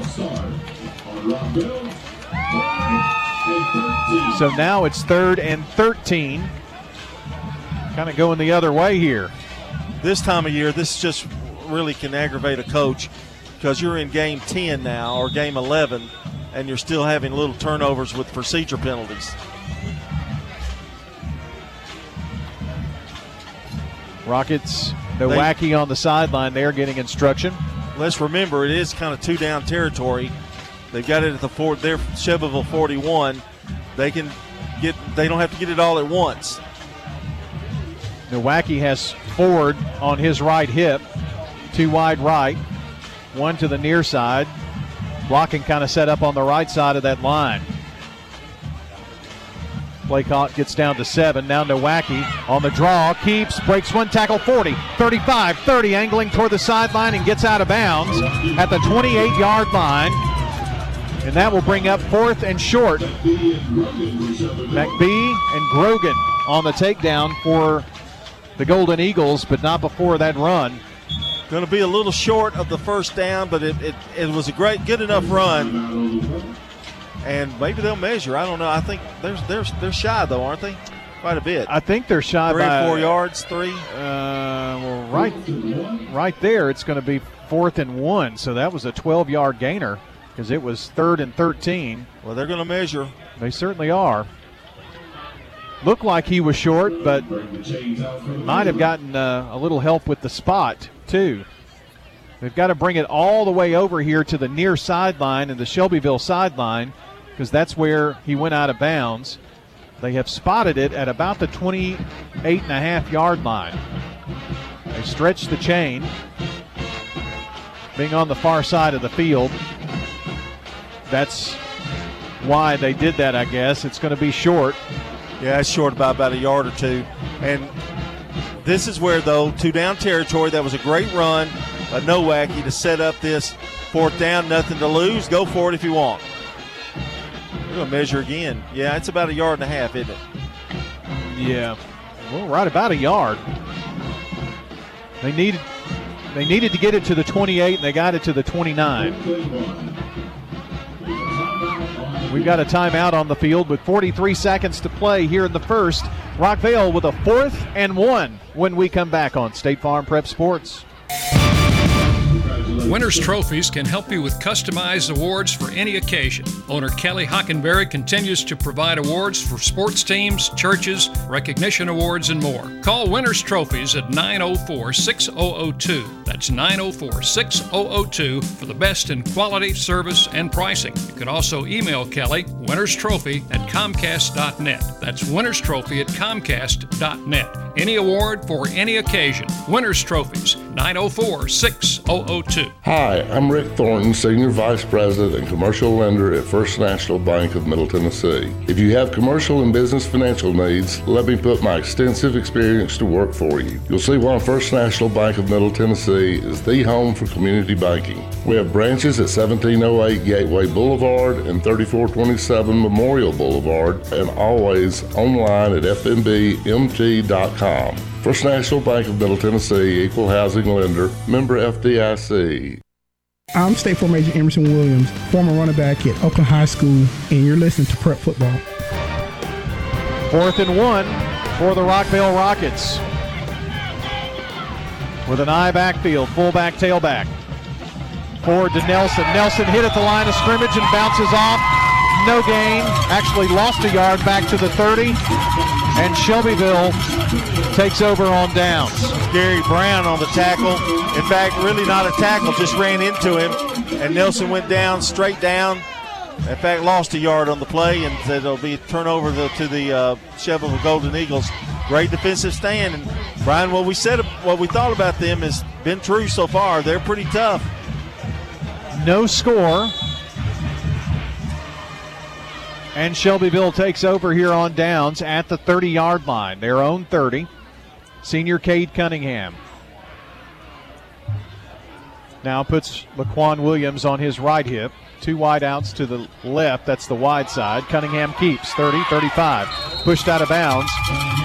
So now it's third and 13. Kind of going the other way here. This time of year, this just really can aggravate a coach because you're in game 10 now or game 11, and you're still having little turnovers with procedure penalties. Rockets, Nowacki on the sideline there getting instruction. Let's remember, it is kind of two down territory. They've got it at the four. They're Shelbyville 41. They can get. They don't have to get it all at once. Nowacki has Ford on his right hip, two wide right, one to the near side. Blocking kind of set up on the right side of that line. Play clock gets down to seven. Now Nowacki on the draw, keeps, breaks one tackle 40, 35, 30, angling toward the sideline and gets out of bounds at the 28 yard line. And that will bring up fourth and short. McBee and Grogan on the takedown for the Golden Eagles, but not before that run. Going to be a little short of the first down, but it, it, it was a great, good enough run. And maybe they'll measure. I don't know. I think they're they're they're shy though, aren't they? Quite a bit. I think they're shy Three by or four yards, three. Uh, well, right, right there, it's going to be fourth and one. So that was a 12-yard gainer because it was third and 13. Well, they're going to measure. They certainly are. Looked like he was short, but might have gotten uh, a little help with the spot too. They've got to bring it all the way over here to the near sideline and the Shelbyville sideline because that's where he went out of bounds. They have spotted it at about the 28 and a half yard line. They stretch the chain, being on the far side of the field. That's why they did that, I guess. It's going to be short. Yeah, it's short by about a yard or two. And this is where, though, two down territory, that was a great run by Nowacki to set up this fourth down, nothing to lose. Go for it if you want. We're going to measure again. Yeah, it's about a yard and a half, isn't it? Yeah. Well, right about a yard. They needed they needed to get it to the 28 and they got it to the 29. We've got a timeout on the field with 43 seconds to play here in the first. Rockvale with a fourth and one when we come back on State Farm Prep Sports. Winners Trophies can help you with customized awards for any occasion. Owner Kelly Hockenberry continues to provide awards for sports teams, churches, recognition awards, and more. Call Winners Trophies at 904 6002. That's 904 6002 for the best in quality, service, and pricing. You can also email Kelly, Winners Trophy at Comcast.net. That's Winners Trophy at Comcast.net. Any award for any occasion. Winners Trophies, 904 6002. Hi, I'm Rick Thornton, Senior Vice President and Commercial Lender at First National Bank of Middle Tennessee. If you have commercial and business financial needs, let me put my extensive experience to work for you. You'll see why First National Bank of Middle Tennessee is the home for community banking. We have branches at 1708 Gateway Boulevard and 3427 Memorial Boulevard, and always online at fnbmt.com. First National Bank of Middle Tennessee, Equal Housing Lender, member FDIC. I'm State Farm Agent Emerson Williams, former running back at Oakland High School, and you're listening to Prep Football. Fourth and one for the Rockvale Rockets. With an eye backfield, fullback, tailback. Forward to Nelson. Nelson hit at the line of scrimmage and bounces off. No gain. Actually lost a yard back to the 30. And Shelbyville takes over on downs. Gary Brown on the tackle. In fact, really not a tackle, just ran into him. And Nelson went down, straight down. In fact, lost a yard on the play, and it'll be turnover to, to the uh, Shelbyville Golden Eagles. Great defensive stand. And Brian, what we said, what we thought about them has been true so far. They're pretty tough. No score. And Shelbyville takes over here on downs at the 30 yard line, their own 30. Senior Cade Cunningham. Now puts Laquan Williams on his right hip. Two wide outs to the left. That's the wide side. Cunningham keeps 30 35. Pushed out of bounds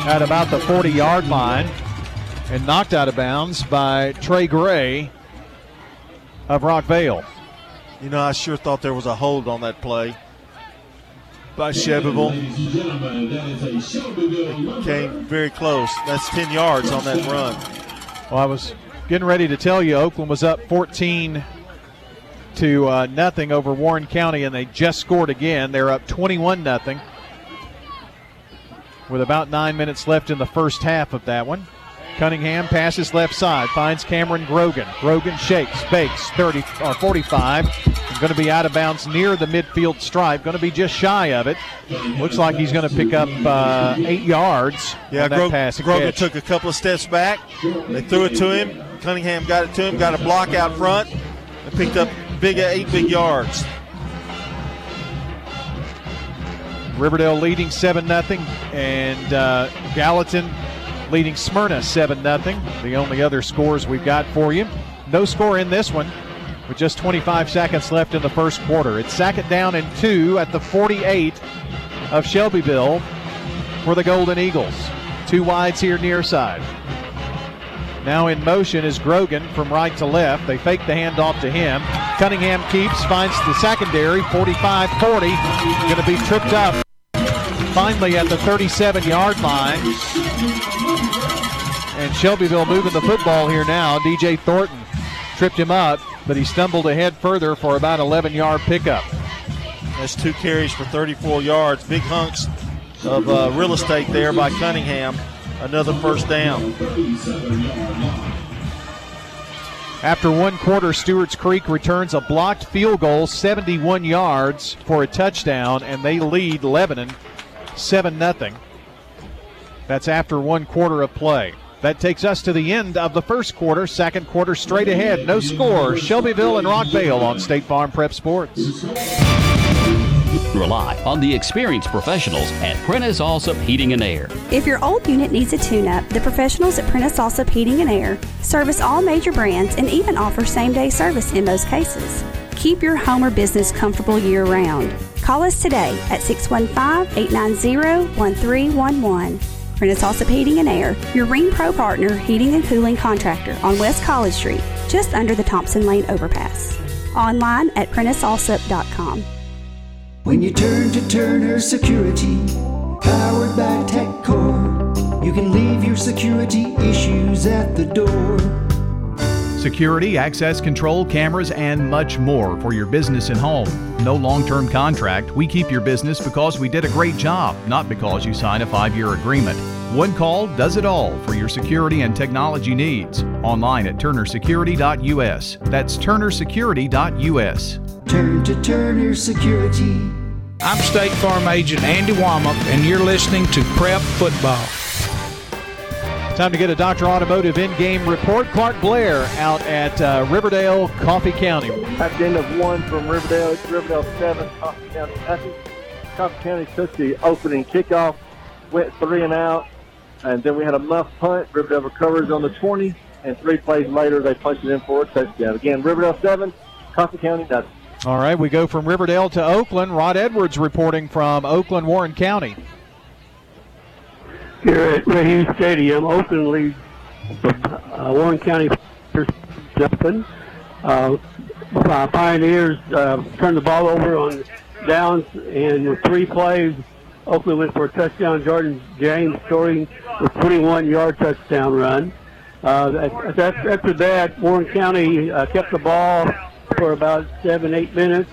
at about the 40 yard line and knocked out of bounds by Trey Gray of Rockvale. You know, I sure thought there was a hold on that play by Shelbyville. Came very close. That's 10 yards on that run. Well, I was getting ready to tell you Oakland was up 14 to uh, nothing over Warren County, and they just scored again. They're up 21 nothing with about nine minutes left in the first half of that one. Cunningham passes left side, finds Cameron Grogan. Grogan shakes, fakes, 30 or 45. Going to be out of bounds near the midfield stripe. Going to be just shy of it. Looks like he's going to pick up uh, eight yards. Yeah, Gro-. Grogan took a couple of steps back. They threw it to him. Cunningham got it to him, got a block out front, and picked up big eight big yards. Riverdale leading 7 0, and uh, Gallatin leading Smyrna 7 0. The only other scores we've got for you. No score in this one with just 25 seconds left in the first quarter. It's second down and two at the 48 of Shelbyville for the Golden Eagles. Two wides here near side. Now in motion is Grogan from right to left. They fake the handoff to him. Cunningham keeps, finds the secondary, 45 40. Going to be tripped up finally at the 37 yard line. And Shelbyville moving the football here now. DJ Thornton tripped him up, but he stumbled ahead further for about 11 yard pickup. That's two carries for 34 yards. Big hunks of uh, real estate there by Cunningham. Another first down. After one quarter, Stewart's Creek returns a blocked field goal, 71 yards for a touchdown, and they lead Lebanon 7 0. That's after one quarter of play. That takes us to the end of the first quarter. Second quarter straight ahead. No score. Shelbyville and Rockvale on State Farm Prep Sports. Rely on the experienced professionals at Prentice Allsup Heating and Air. If your old unit needs a tune up, the professionals at Prentice Allsup Heating and Air service all major brands and even offer same day service in most cases. Keep your home or business comfortable year round. Call us today at 615 890 1311. Prentice Allsup Heating and Air, your Rheem Pro partner heating and cooling contractor on West College Street, just under the Thompson Lane overpass. Online at PrenticeAllsup.com. When you turn to Turner Security, powered by TechCore, you can leave your security issues at the door. Security, access control, cameras, and much more for your business and home. No long term contract. We keep your business because we did a great job, not because you signed a five year agreement. One call does it all for your security and technology needs. Online at turnersecurity.us. That's turnersecurity.us. Turn to Turner Security. I'm State Farm Agent Andy Womack, and you're listening to Prep Football. Time to get a Dr. Automotive in-game report. Clark Blair out at uh, Riverdale, Coffee County. At the end of one from Riverdale, it's Riverdale 7, Coffee County nothing. Coffee County took the opening kickoff, went three and out, and then we had a muff punt. Riverdale recovers on the 20, and three plays later, they punched it in for a touchdown. Again, Riverdale 7, Coffee County nothing. All right, we go from Riverdale to Oakland. Rod Edwards reporting from Oakland, Warren County. Here at Ray Stadium, Oakland leads uh, Warren County jumping. Uh, Pioneers uh, turned the ball over on downs, and with three plays, Oakland went for a touchdown. Jordan James scoring a 21-yard touchdown run. Uh, after that, Warren County uh, kept the ball for about seven, eight minutes,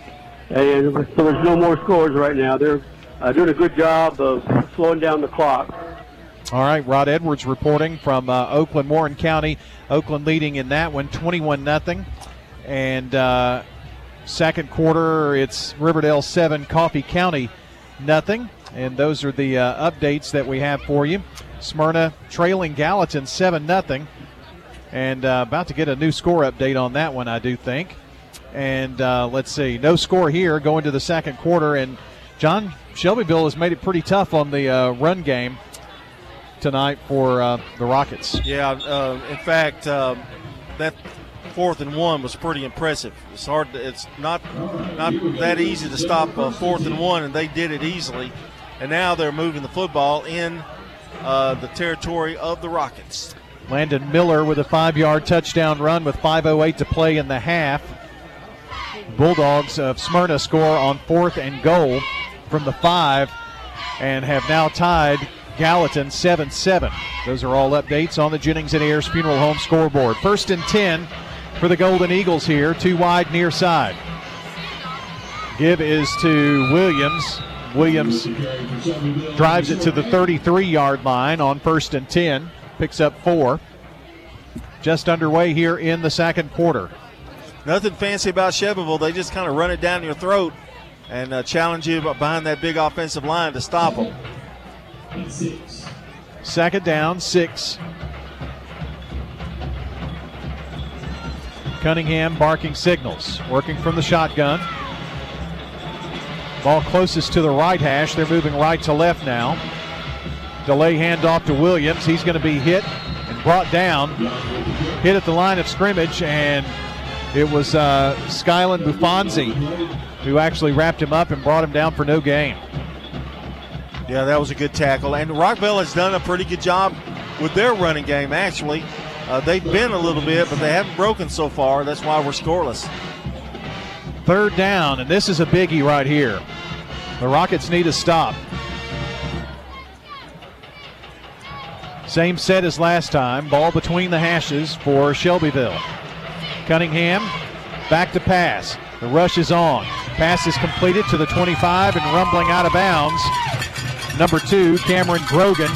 and so there's no more scores right now. They're uh, doing a good job of slowing down the clock. All right, Rod Edwards reporting from uh, Oakland, Warren County. Oakland leading in that one, 21 nothing, and uh, second quarter it's Riverdale seven, Coffee County nothing, and those are the uh, updates that we have for you. Smyrna trailing Gallatin seven nothing, and uh, about to get a new score update on that one, I do think. And uh, let's see, no score here going to the second quarter, and John Shelbyville has made it pretty tough on the uh, run game tonight for uh, the Rockets. Yeah, uh, in fact, that fourth and one was pretty impressive. It's hard. To, it's not not that easy to stop uh, fourth and one, and they did it easily. And now they're moving the football in uh, the territory of the Rockets. Landon Miller with a five-yard touchdown run with 5:08 to play in the half. Bulldogs of Smyrna score on fourth and goal from the five, and have now tied Gallatin 7 7. Those are all updates on the Jennings and Ayers Funeral Home scoreboard. First and 10 for the Golden Eagles here, two wide near side. Give is to Williams. Williams drives it to the 33 yard line on first and 10, picks up four. Just underway here in the second quarter. Nothing fancy about Shelbyville. They just kind of run it down your throat and uh, challenge you behind that big offensive line to stop them. Second down, six. Cunningham barking signals, working from the shotgun. Ball closest to the right hash. They're moving right to left now. Delay handoff to Williams. He's going to be hit and brought down. Hit at the line of scrimmage, and it was uh, Skyland Bufonzi who actually wrapped him up and brought him down for no gain. Yeah, that was a good tackle. And Rockvale has done a pretty good job with their running game, actually. Uh, they've been a little bit, but they haven't broken so far. That's why we're scoreless. Third down, and this is a biggie right here. The Rockets need a stop. Same set as last time. Ball between the hashes for Shelbyville. Cunningham back to pass. The rush is on. Pass is completed to the 25 and rumbling out of bounds. Number two, Cameron Grogan,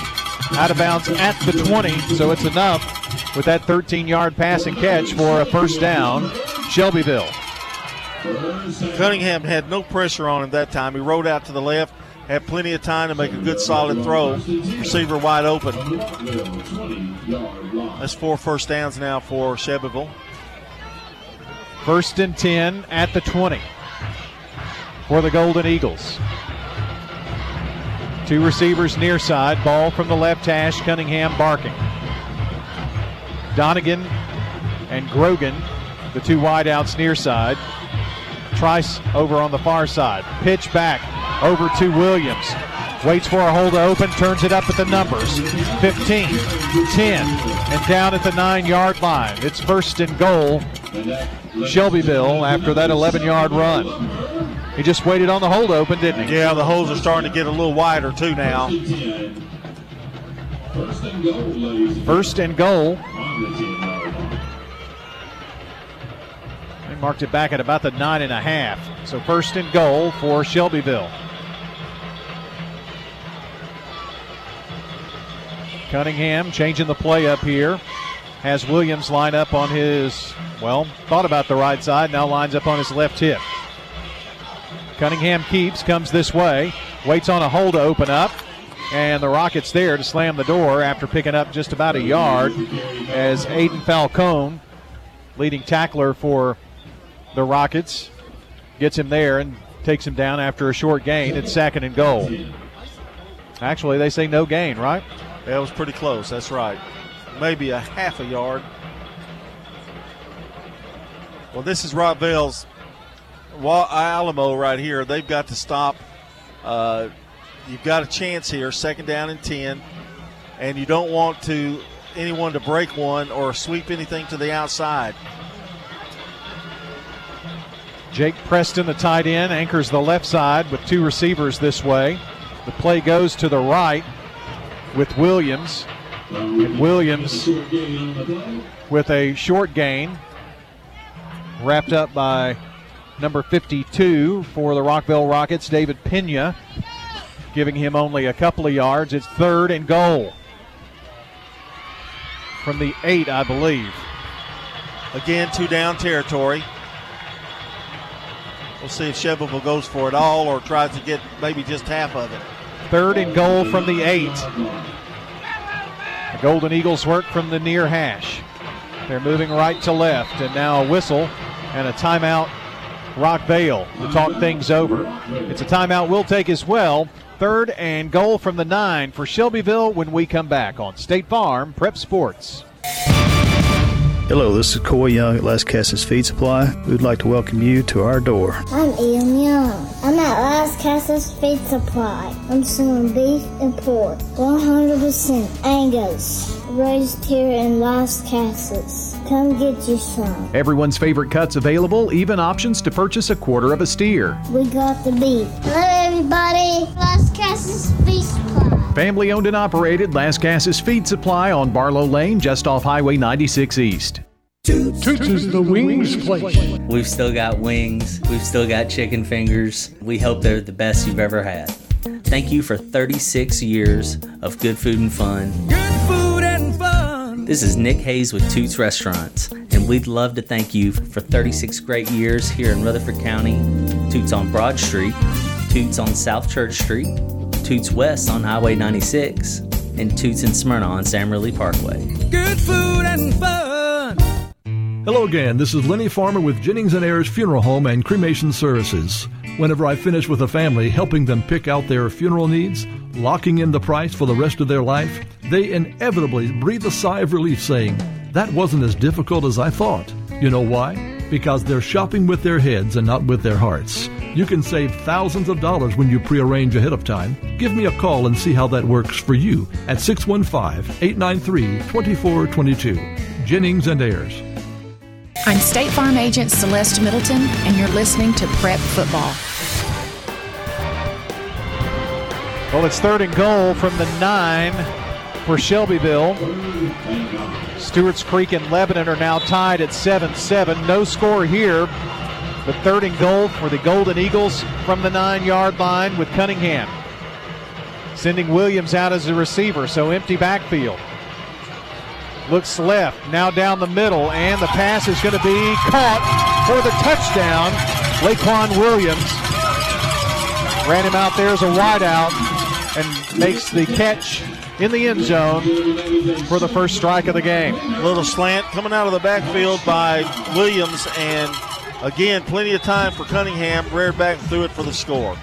out of bounds at the 20, so it's enough with that 13 yard pass and catch for a first down. Shelbyville. Cunningham had no pressure on him that time. He rode out to the left, had plenty of time to make a good solid throw. Receiver wide open. That's four first downs now for Shelbyville. First and 10 at the 20 for the Golden Eagles. Two receivers near side. Ball from the left hash. Cunningham barking. Donegan and Grogan, the two wideouts near side. Trice over on the far side. Pitch back over to Williams. Waits for a hole to open, turns it up at the numbers 15, 10, and down at the nine yard line. It's first and goal, Shelbyville, after that 11 yard run. He just waited on the hole to open, didn't he? Yeah, the holes are starting to get a little wider too now. First and goal. Marked it back at about the nine and a half. So first and goal for Shelbyville. Cunningham changing the play up here. Has Williams line up on his, well, thought about the right side, now lines up on his left hip. Cunningham keeps, comes this way, waits on a hole to open up, and the Rockets there to slam the door after picking up just about a yard as Aiden Falcone, leading tackler for the Rockets, gets him there and takes him down after a short gain. It's second and goal. Actually, they say no gain, right? That was pretty close. That's right. Maybe a half a yard. Well, this is Rockvale's Alamo right here. They've got to stop. Uh, you've got a chance here, second down and 10, and you don't want to anyone to break one or sweep anything to the outside. Jake Preston, the tight end, anchors the left side with two receivers this way. The play goes to the right with Williams. And Williams with a short gain, wrapped up by number 52 for the Rockvale Rockets, David Pena, giving him only a couple of yards. It's third and goal from the eight, I believe. Again, two down territory. We'll see if Shelbyville goes for it all or tries to get maybe just half of it. Third and goal from the eight. The Golden Eagles work from the near hash. They're moving right to left, and now a whistle and a timeout. Rockvale to talk things over. It's a timeout we'll take as well. Third and goal from the nine for Shelbyville when we come back on State Farm Prep Sports. Hello, this is Coy Young at Las Casas Feed Supply. We would like to welcome you to our door. I'm Ian Young. I'm at Las Casas Feed Supply. I'm selling beef and pork, 100% Angus, raised here in Las Casas. Come get you some. Everyone's favorite cuts available, even options to purchase a quarter of a steer. We got the beef. Hello, everybody. Las Casas Feed Supply. Family owned and operated Las Casas Feed Supply on Barlow Lane, just off Highway 96 East. Toots is the wings place. We've still got wings. We've still got chicken fingers. We hope they're the best you've ever had. Thank you for 36 years of good food and fun. Good food and fun. This is Nick Hayes with Toots Restaurants, and we'd love to thank you for 36 great years here in Rutherford County. Toots on Broad Street, Toots on South Church Street, Toots West on Highway 96, and Toots in Smyrna on Sam Ridley Parkway. Good food and fun. Hello again. This is Lenny Farmer with Jennings and Ayers Funeral Home and Cremation Services. Whenever I finish with a family, helping them pick out their funeral needs, locking in the price for the rest of their life, they inevitably breathe a sigh of relief saying, That wasn't as difficult as I thought. You know why? Because they're shopping with their heads and not with their hearts. You can save thousands of dollars when you prearrange ahead of time. Give me a call and see how that works for you at 615 893 2422. Jennings and Ayers. I'm State Farm Agent Celeste Middleton, and you're listening to Prep Football. Well, it's third and goal from the nine for Shelbyville. Stewart's Creek and Lebanon are now tied at 7 7. No score here. The third and goal for the Golden Eagles from the nine yard line with Cunningham. Sending Williams out as a receiver, so empty backfield. Looks left, now down the middle, and the pass is going to be caught for the touchdown. Laquan Williams ran him out there as a wideout and makes the catch in the end zone for the first strike of the game. Little slant coming out of the backfield by Williams, and again, plenty of time for Cunningham. Reared back and threw it for the score.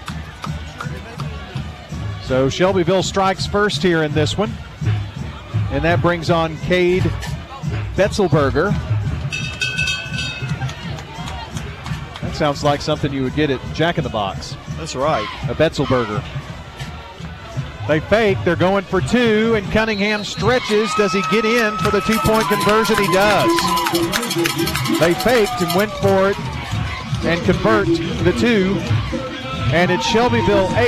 So Shelbyville strikes first here in this one. And that brings on Cade Betzelberger. That sounds like something you would get at Jack in the Box. That's right. A Betzelberger. They fake. They're going for two, and Cunningham stretches. Does he get in for the two point conversion? He does. They faked and went for it and convert the two. And it's Shelbyville 8,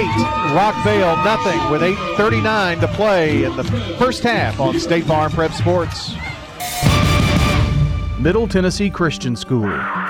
Rockvale nothing with 8.39 to play in the first half on State Farm Prep Sports. Middle Tennessee Christian School,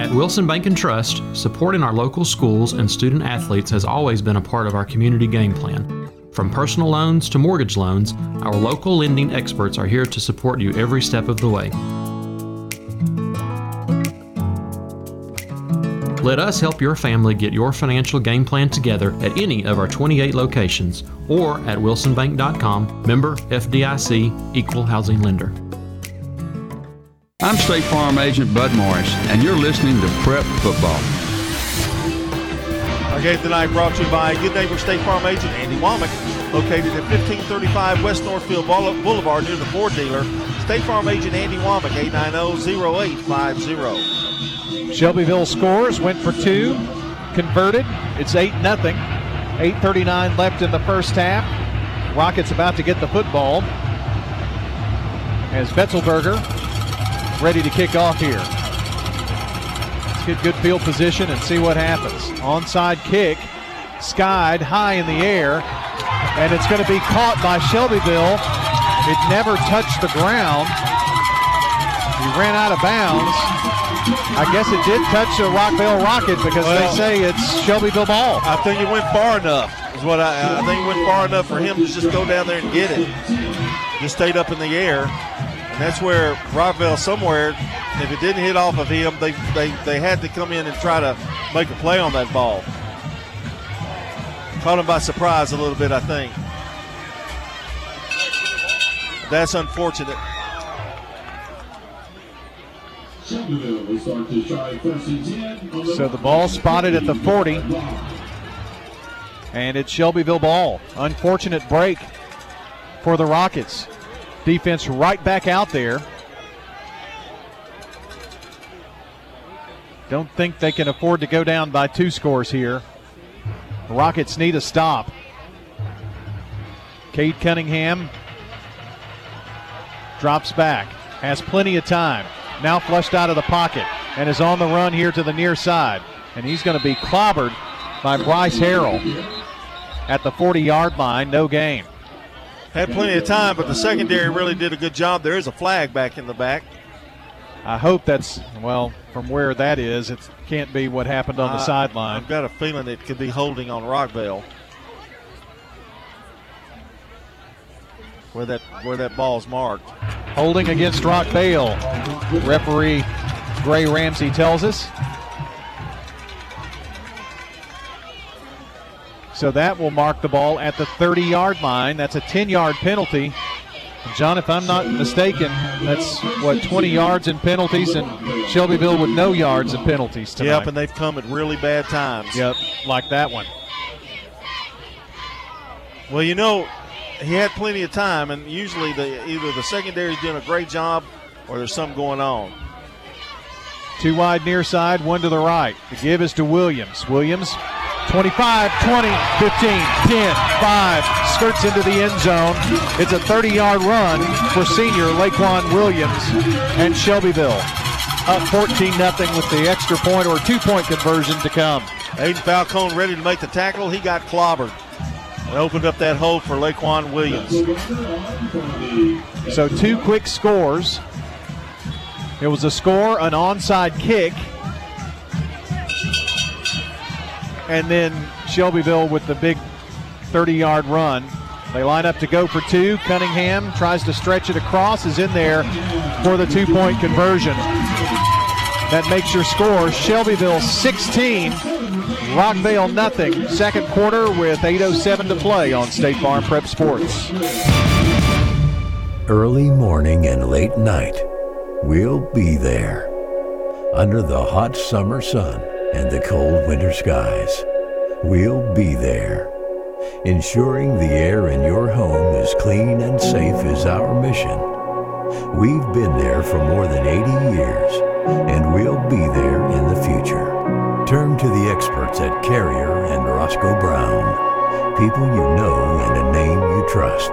At Wilson Bank and Trust, supporting our local schools and student athletes has always been a part of our community game plan. From personal loans to mortgage loans, our local lending experts are here to support you every step of the way. Let us help your family get your financial game plan together at any of our 28 locations or at wilsonbank.com, member FDIC, equal housing lender. I'm State Farm Agent Bud Morris, and you're listening to Prep Football. Our game tonight brought to you by Good Neighbor State Farm Agent Andy Womack, located at 1535 West Northfield Boulevard near the Ford dealer. State Farm Agent Andy Womack, 890-0850. Shelbyville scores, went for two, converted. It's 8 nothing. 8.39 left in the first half. Rockets about to get the football as Betzelberger ready to kick off here. Let's get good field position and see what happens. Onside kick, skied high in the air, and it's going to be caught by Shelbyville. It never touched the ground. He ran out of bounds. I guess it did touch the Rockvale Rocket because well, they say it's Shelbyville ball. I think it went far enough. Is what I, I think it went far enough for him to just go down there and get it. Just stayed up in the air. That's where Rockvale somewhere, if it didn't hit off of him, they, they, they had to come in and try to make a play on that ball. Caught him by surprise a little bit, I think. That's unfortunate. So the ball spotted at the 40. And it's Shelbyville ball. Unfortunate break for the Rockets. Defense right back out there. Don't think they can afford to go down by two scores here. Rockets need a stop. Cade Cunningham drops back, has plenty of time. Now flushed out of the pocket and is on the run here to the near side. And he's going to be clobbered by Bryce Harrell at the 40 yard line. No gain. Had plenty of time, but the secondary really did a good job. There is a flag back in the back. I hope that's, well, from where that is, it can't be what happened on the sideline. I've got a feeling it could be holding on Rockvale, Where that where that ball's marked. Holding against Rockvale. Referee Gray Ramsey tells us. So that will mark the ball at the 30 yard line. That's a 10 yard penalty. John, if I'm not mistaken, that's what 20 yards in penalties, and Shelbyville with no yards in penalties tonight. Yep, and they've come at really bad times. Yep, like that one. Well, you know, he had plenty of time, and usually the either the secondary is doing a great job or there's something going on. Two wide near side, one to the right. The give is to Williams. Williams 25, 20, 15, 10, 5, skirts into the end zone. It's a 30 yard run for senior Laquan Williams and Shelbyville. Up 14 0 with the extra point or two point conversion to come. Aiden Falcone ready to make the tackle. He got clobbered. It opened up that hole for Laquan Williams. So two quick scores. It was a score, an onside kick, and then Shelbyville with the big 30 yard run. They line up to go for two. Cunningham tries to stretch it across, is in there for the two point conversion. That makes your score Shelbyville 16, Rockvale nothing. Second quarter with 8.07 to play on State Farm Prep Sports. Early morning and late night, we'll be there. Under the hot summer sun and the cold winter skies, we'll be there. Ensuring the air in your home is clean and safe is our mission. We've been there for more than 80 years, and we'll be there in the future. Turn to the experts at Carrier and Roscoe Brown. People you know and a name you trust.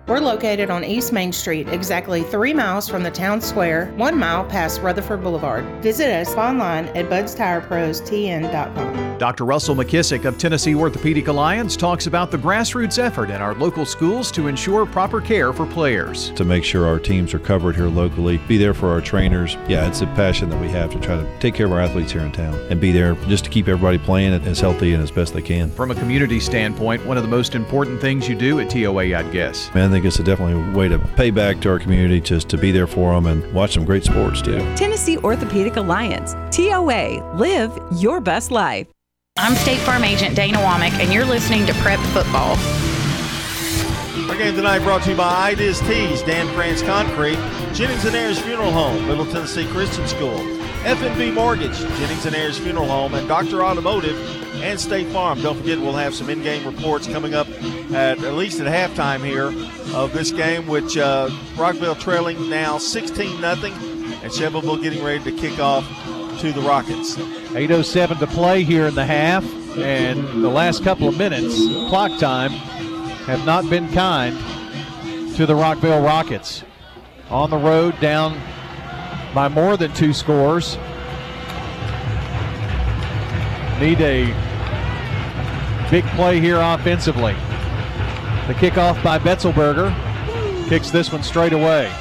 We're located on East Main Street, exactly three miles from the town square, one mile past Rutherford Boulevard. Visit us online at budstirepros.tn.com. Dr. Russell McKissick of Tennessee Orthopedic Alliance talks about the grassroots effort in our local schools to ensure proper care for players. To make sure our teams are covered here locally, be there for our trainers. Yeah, it's a passion that we have to try to take care of our athletes here in town and be there just to keep everybody playing as healthy and as best they can. From a community standpoint, one of the most important things you do at TOA, I'd guess. Man, I think it's a definitely a way to pay back to our community, just to be there for them and watch some great sports too. Tennessee Orthopedic Alliance, TOA, live your best life. I'm State Farm Agent Dana Womack, and you're listening to Prep Football. Our game tonight brought to you by Ideas Tees, Dan France Concrete, Jennings and Ayers Funeral Home, Middle Tennessee Christian School, FNB Mortgage, Jennings and Ayers Funeral Home, and Doctor Automotive and State Farm. Don't forget, we'll have some in-game reports coming up at at least at halftime here of this game, which uh, Rockvale trailing now 16 nothing, and Shelbyville getting ready to kick off to the Rockets. 8.07 to play here in the half, and the last couple of minutes, clock time, have not been kind to the Rockvale Rockets. On the road, down by more than two scores. Need a big play here offensively. The kickoff by Betzelberger kicks this one straight away.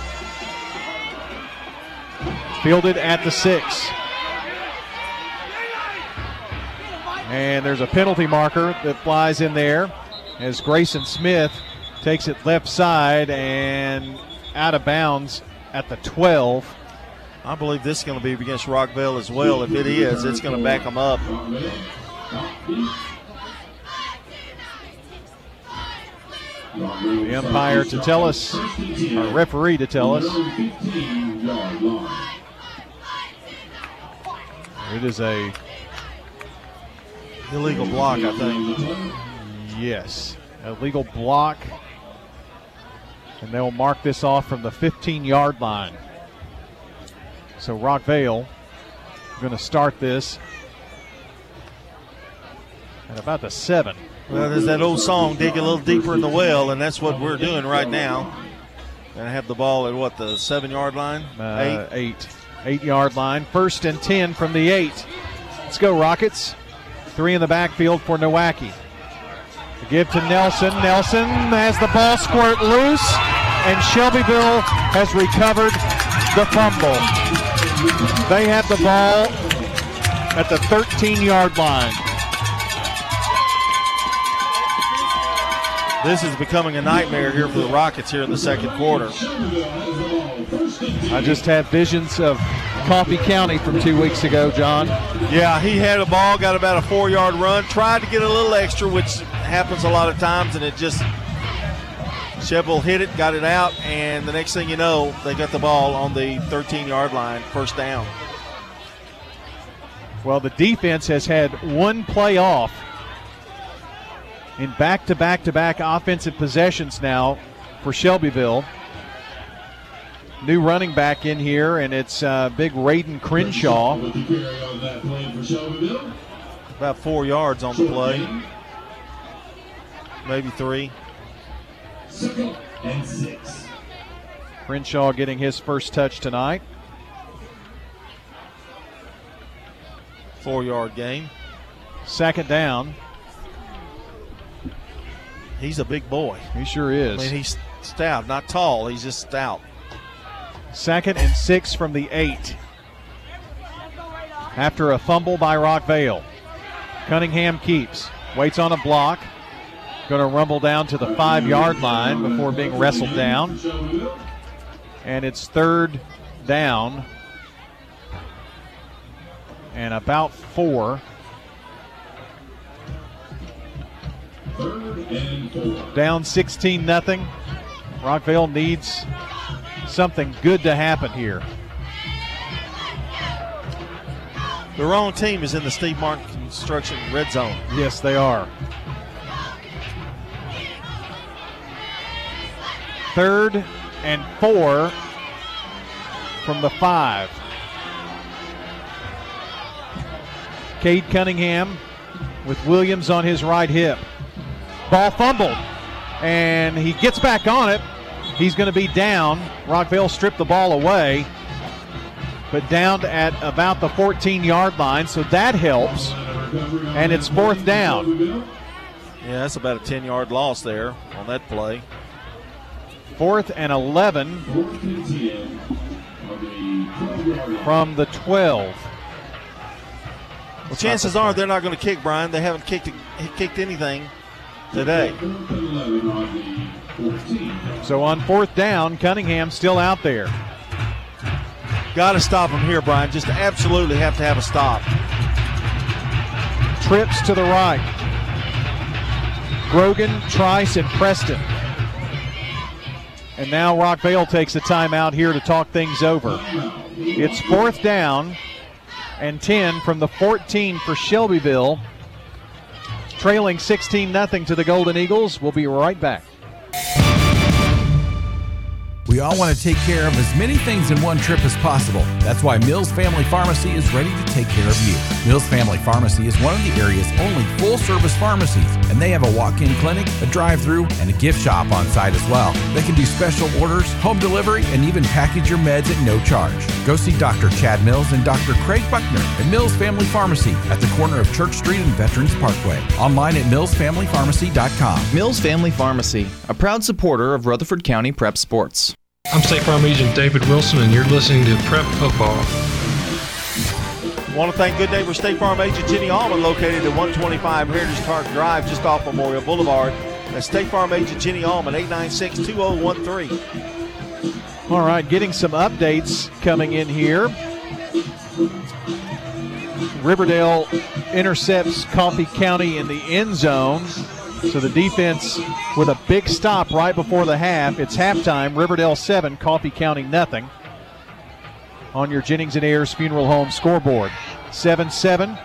Fielded at the six. And there's a penalty marker that flies in there as Grayson Smith takes it left side and out of bounds at the 12. I believe this is going to be against Rockvale as well. If it is, it's going to back them up. The umpire to tell us, our referee to tell us. It is a illegal block, I think. Yes, a legal block. And they'll mark this off from the 15 yard line. So Rockvale going to start this at about the seven. Well, there's that old song, dig a little deeper in the well, and that's what we're doing right now. And I have the ball at what, the seven yard line? Uh, eight. eight. Eight yard line. First and 10 from the eight. Let's go, Rockets. Three in the backfield for Nowacki. Give to Nelson. Nelson has the ball squirt loose, and Shelbyville has recovered the fumble. They have the ball at the 13 yard line. This is becoming a nightmare here for the Rockets here in the second quarter. I just have visions of Coffee County from two weeks ago, John. Yeah, he had a ball, got about a four yard run, tried to get a little extra, which happens a lot of times, and it just. Shelbyville hit it, got it out, and the next thing you know, they got the ball on the 13 yard line, first down. Well, the defense has had one play off in back to back to back offensive possessions now for Shelbyville. New running back in here, and it's uh, big Raiden Crenshaw. About four yards on the play, maybe three. Crenshaw getting his first touch tonight. Four yard gain. Second down. He's a big boy. He sure is. I mean, he's stout, not tall. He's just stout. Second and six from the eight. After a fumble by Rockvale. Cunningham keeps. Waits on a block. Going to rumble down to the five yard line before being wrestled down. And it's third down and about four. Down 16 nothing. Rockvale needs something good to happen here. The wrong team is in the Steve Martin Construction red zone. Yes, they are. Third and four from the five. Cade Cunningham with Williams on his right hip. Ball fumbled, and he gets back on it. He's going to be down. Rockvale stripped the ball away, but down at about the 14 yard line, so that helps. And it's fourth down. Yeah, that's about a 10 yard loss there on that play. Fourth and 11 from the 12. Well, chances are they're not going to kick Brian. They haven't kicked kicked anything today. So on fourth down, Cunningham still out there. Got to stop him here, Brian. Just absolutely have to have a stop. Trips to the right. Grogan, Trice, and Preston. And now Rockvale takes a timeout here to talk things over. It's fourth down and 10 from the 14 for Shelbyville. Trailing 16 0 to the Golden Eagles. We'll be right back. We all want to take care of as many things in one trip as possible. That's why Mills Family Pharmacy is ready to take care of you. Mills Family Pharmacy is one of the area's only full service pharmacies, and they have a walk in clinic, a drive through, and a gift shop on site as well. They can do special orders, home delivery, and even package your meds at no charge. Go see Dr. Chad Mills and Dr. Craig Buckner at Mills Family Pharmacy at the corner of Church Street and Veterans Parkway. Online at millsfamilypharmacy.com. Mills Family Pharmacy, a proud supporter of Rutherford County Prep Sports. I'm State Farm Agent David Wilson, and you're listening to Prep Football. Want to thank Good Neighbor State Farm Agent Jenny Allman, located at 125 Heritage Park Drive, just off Memorial Boulevard. That's State Farm Agent Jenny Allman, 896 2013. All right, getting some updates coming in here. Riverdale intercepts Coffee County in the end zone. So the defense with a big stop right before the half. It's halftime. Riverdale 7, Coffee County nothing. On your Jennings and Ayers Funeral Home scoreboard. 7 7,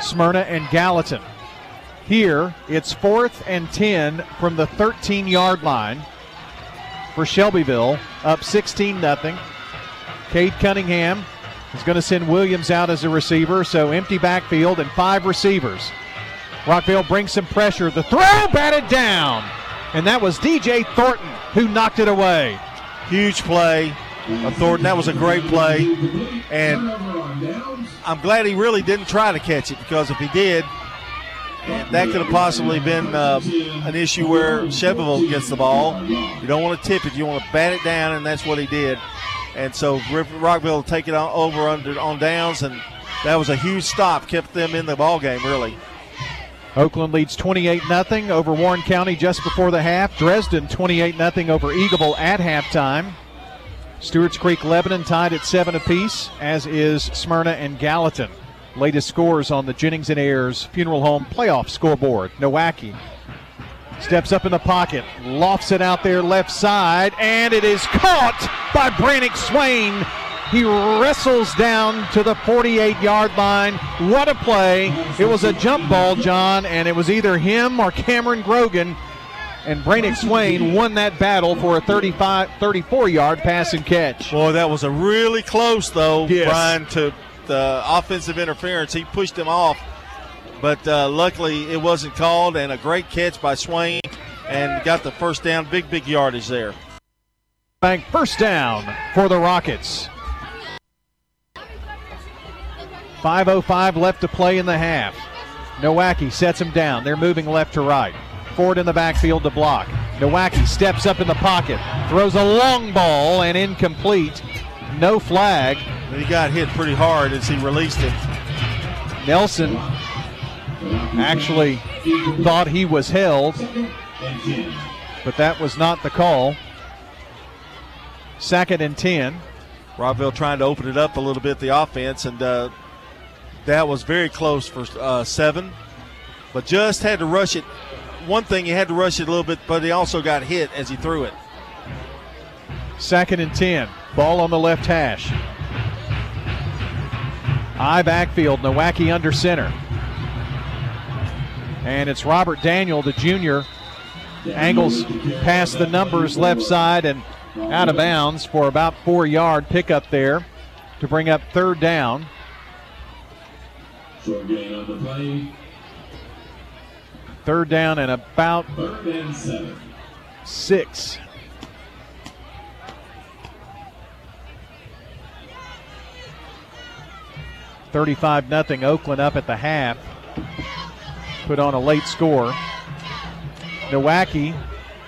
Smyrna and Gallatin. Here, it's fourth and 10 from the 13 yard line for Shelbyville, up 16 0. Cade Cunningham is going to send Williams out as a receiver, so empty backfield and five receivers. Rockvale brings some pressure. The throw batted down. And that was DJ Thornton who knocked it away. Huge play. Thornton, that was a great play. And I'm glad he really didn't try to catch it because if he did, that could have possibly been uh, an issue where Shelbyville gets the ball. You don't want to tip it, you want to bat it down, and that's what he did. And so Rockvale take it on, over under on downs, and that was a huge stop, kept them in the ball game really. Oakland leads 28 0 over Warren County just before the half. Dresden 28 0 over Eagleville at halftime. Stewart's Creek Lebanon tied at seven apiece, as is Smyrna and Gallatin. Latest scores on the Jennings and Ayers Funeral Home playoff scoreboard. Nowacki steps up in the pocket, lofts it out there left side, and it is caught by Brannick Swain he wrestles down to the 48 yard line. What a play. It was a jump ball, John, and it was either him or Cameron Grogan. And Brannick Swain won that battle for a 35, 34 yard pass and catch. Boy, that was a really close, though, yes. Brian, to the offensive interference. He pushed him off, but uh, luckily it wasn't called, and a great catch by Swain and got the first down. Big, big yardage there. Bank first down for the Rockets. 5.05 left to play in the half. Nowacki sets him down. They're moving left to right. Ford in the backfield to block. Nowacki steps up in the pocket, throws a long ball and incomplete. No flag. He got hit pretty hard as he released it. Nelson actually thought he was held, but that was not the call. Second and 10. Rockvale trying to open it up a little bit, the offense, and uh, that was very close for uh, seven, but just had to rush it. One thing, he had to rush it a little bit, but he also got hit as he threw it. Second and 10. Ball on the left hash. High backfield, Nowacki under center. And it's Robert Daniel, the junior. Angles past the numbers left side and out of bounds for about four yard pickup there to bring up third down. Short gain on the play. Third down and about six. Thirty-five nothing. Oakland up at the half. Put on a late score. Nowacki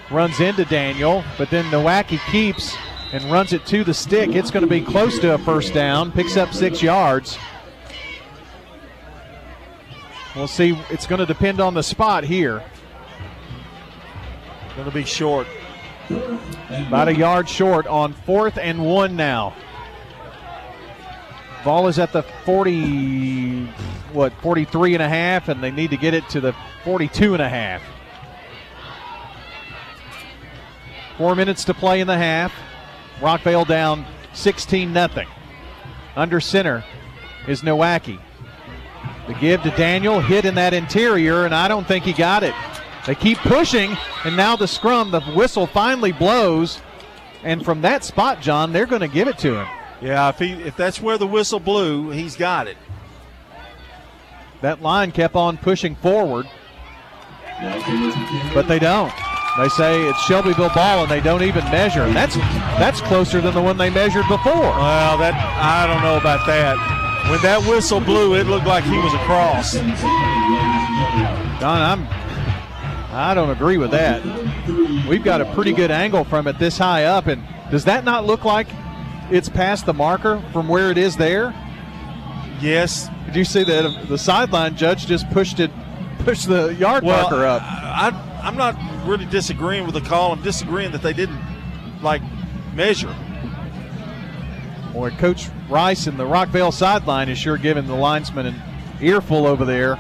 runs into Daniel, but then Nowacki keeps and runs it to the stick. It's going to be close to a first down. Picks up six yards. We'll see. It's going to depend on the spot here. Going to be short. About a yard short on fourth and one now. Ball is at the 40, what, 43 and a half, and they need to get it to the 42 and a half. Four minutes to play in the half. Rockvale down 16 nothing. Under center is Nowacki. The give to Daniel, hit in that interior, and I don't think he got it. They keep pushing, and now the scrum, the whistle finally blows. And from that spot, John, they're going to give it to him. Yeah, if he if that's where the whistle blew, he's got it. That line kept on pushing forward, but they don't. They say it's Shelbyville ball, and they don't even measure. And that's that's closer than the one they measured before. Well, that I don't know about that. When that whistle blew, it looked like he was across. Don, I'm I don't agree with that. We've got a pretty good angle from it this high up, and does that not look like it's past the marker from where it is there? Yes. Did you see that the sideline judge just pushed it, pushed the yard Well, marker up? I, I'm not really disagreeing with the call. I'm disagreeing that they didn't like measure. Boy, Coach Rice and the Rockvale sideline is sure giving the linesman an earful over there.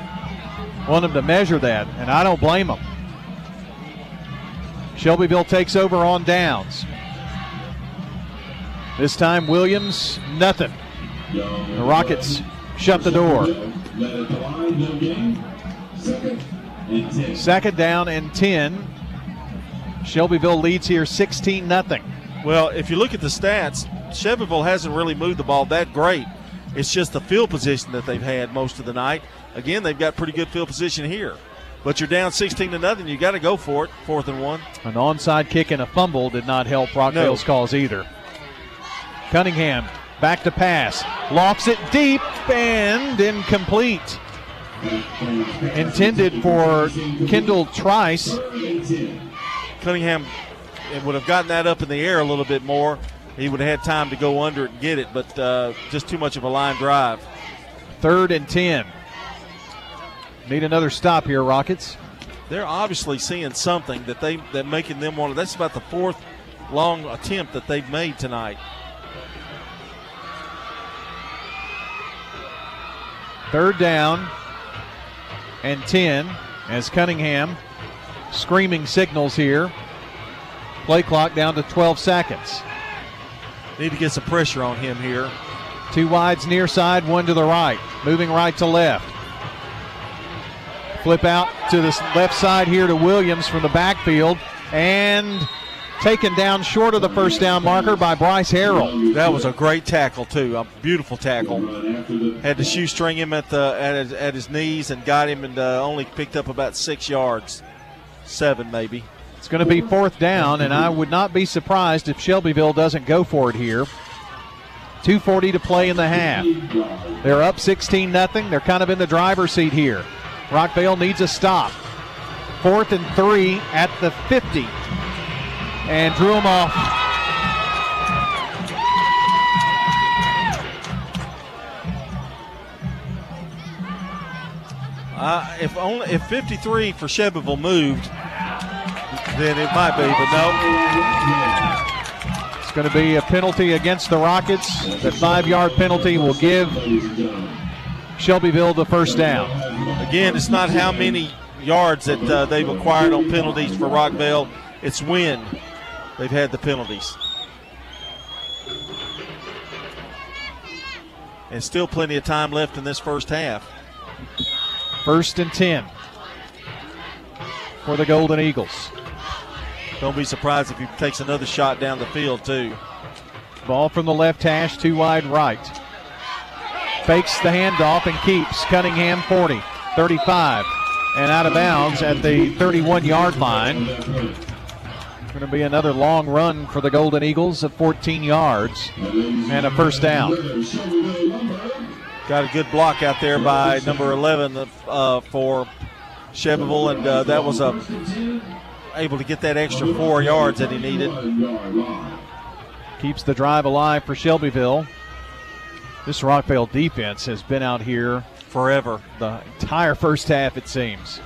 Want them to measure that, and I don't blame them. Shelbyville takes over on downs. This time, Williams, nothing. The Rockets shut the door. Second and 10. Second down and 10. Shelbyville leads here 16 nothing. Well, if you look at the stats, Shelbyville hasn't really moved the ball that great. It's just the field position that they've had most of the night. Again, they've got pretty good field position here. But you're down 16 to nothing. You got to go for it. Fourth and one. An onside kick and a fumble did not help Rockvale's No. cause either. Cunningham back to pass. Lofts it deep and incomplete. Intended for Kendall Trice. Cunningham would have gotten that up in the air a little bit more. He would have had time to go under it and get it, but uh, just too much of a line drive. Third and 10. Need another stop here, Rockets. They're obviously seeing something that they that making them want to. That's about the fourth long attempt that they've made tonight. Third down and 10 as Cunningham screaming signals here. Play clock down to 12 seconds. Need to get some pressure on him here. Two wides near side, one to the right. Moving right to left. Flip out to the left side here to Williams from the backfield. And taken down short of the first down marker by Bryce Harrell. That was a great tackle too, a beautiful tackle. Had to shoestring him at the at his, at his knees and got him, and uh, only picked up about six yards, seven maybe. It's going to be fourth down, and I would not be surprised if Shelbyville doesn't go for it here. 240 to play in the half. They're up 16 0. They're kind of in the driver's seat here. Rockvale needs a stop. Fourth and three at the 50. And drew them off. Uh, if only if 53 for Shelbyville moved, then it might be, but no. It's going to be a penalty against the Rockets. That five-yard penalty will give Shelbyville the first down. Again, it's not how many yards that uh, they've acquired on penalties for Rockvale, It's when they've had the penalties. And still plenty of time left in this first half. First and 10 for the Golden Eagles. Don't be surprised if he takes another shot down the field, too. Ball from the left hash, two wide right. Fakes the handoff and keeps. Cunningham 40, 35, and out of bounds at the 31 yard line. Going to be another long run for the Golden Eagles of 14 yards and a first down. Got a good block out there by number 11 uh, for Shelbyville, and uh, that was a able to get that extra four yards that he needed. Keeps the drive alive for Shelbyville. This Rockvale defense has been out here forever. The entire first half, it seems.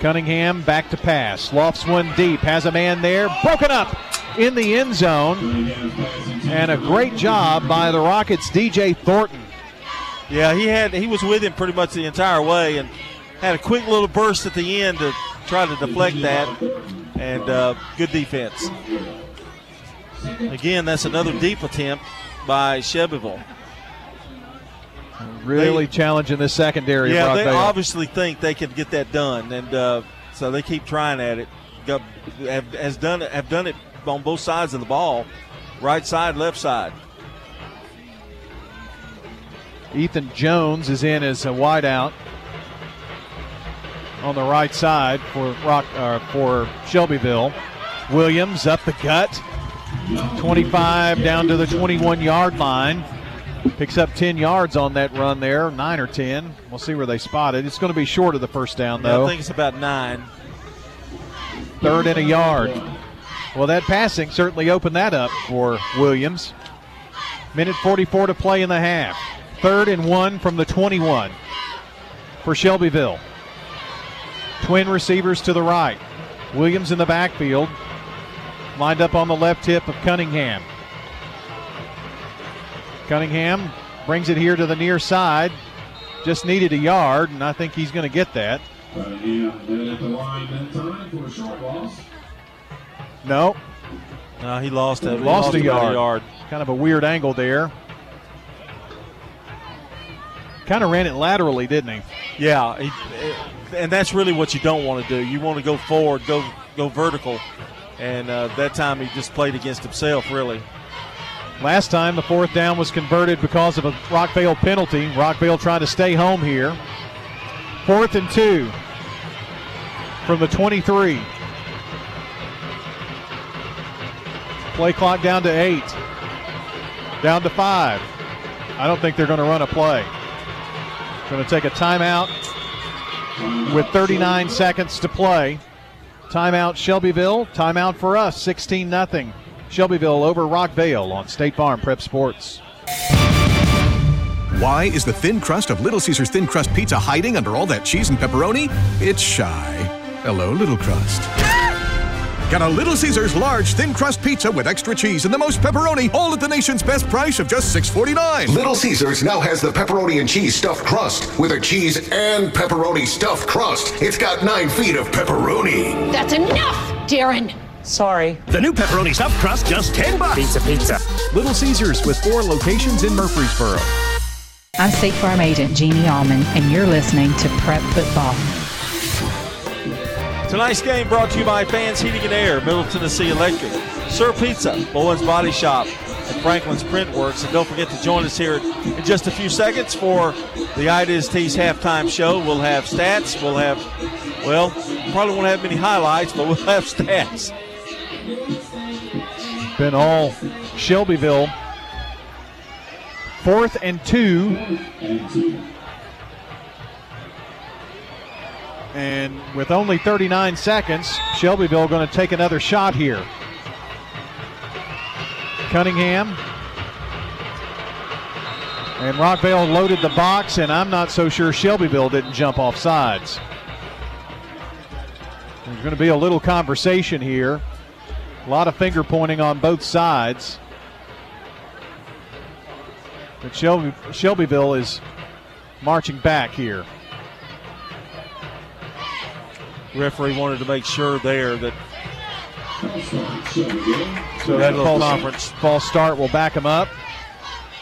Cunningham back to pass. Lofts one deep. Has a man there. Broken up in the end zone. And a great job by the Rockets' DJ Thornton. Yeah, he had he was with him pretty much the entire way and had a quick little burst at the end to try to deflect that. And uh, good defense. Again, that's another deep attempt by Shelbyville. Really they, challenging the secondary. Yeah, they obviously think they can get that done, and uh, so they keep trying at it. Got, have, has done it, have done it on both sides of the ball, right side, left side. Ethan Jones is in as a wideout on the right side for Rock uh, for Shelbyville. Williams up the gut, 25 down to the 21 yard line. Picks up 10 yards on that run there, 9 or 10. We'll see where they spot it. It's going to be short of the first down, though. Yeah, I think it's about 9. Third and a yard. Well, that passing certainly opened that up for Williams. Minute 44 to play in the half. Third and one from the 21 for Shelbyville. Twin receivers to the right. Williams in the backfield. Lined up on the left hip of Cunningham. Cunningham brings it here to the near side. Just needed a yard, and I think he's going to get that. No. No, uh, he lost it. Lost, lost a yard. a yard. Kind of a weird angle there. Kind of ran it laterally, didn't he? Yeah, he, and that's really what you don't want to do. You want to go forward, go go vertical, and uh, that time he just played against himself, really. Last time the fourth down was converted because of a Rockvale penalty. Rockvale trying to stay home here. Fourth and two from the 23. Play clock down to eight. Down to five. I don't think they're going to run a play. Going to take a timeout with 39 seconds to play. Timeout Shelbyville. Timeout for us. 16 0. Shelbyville over Rockvale on State Farm Prep Sports. Why is the thin crust of Little Caesars Thin Crust Pizza hiding under all that cheese and pepperoni? It's shy. Hello, Little Crust. Get a Little Caesars large thin crust pizza with extra cheese and the most pepperoni, all at the nation's best price of just $6.49. Little Caesars now has the pepperoni and cheese stuffed crust with a cheese and pepperoni stuffed crust. It's got nine feet of pepperoni. That's enough, Darren. Sorry. The new pepperoni stuffed crust, just 10 bucks. Pizza, pizza. Little Caesars with four locations in Murfreesboro. I'm State Farm Agent Jeannie Allman, and you're listening to Prep Football. Tonight's game brought to you by Fans Heating and Air, Middle Tennessee Electric, Sir Pizza, Bowen's Body Shop, and Franklin's Print Works. And don't forget to join us here in just a few seconds for the Ideas Tees halftime show. We'll have stats. We'll have, well, probably won't have many highlights, but we'll have stats. Been all Shelbyville Fourth and two. And with only 39 seconds, Shelbyville going to take another shot here. Cunningham. And Rockvale loaded the box, and I'm not so sure Shelbyville didn't jump off sides. There's going to be a little conversation here. A lot of finger pointing on both sides. But Shelby, Shelbyville is marching back here. Referee wanted to make sure there that So that little false, conference. false start will back them up.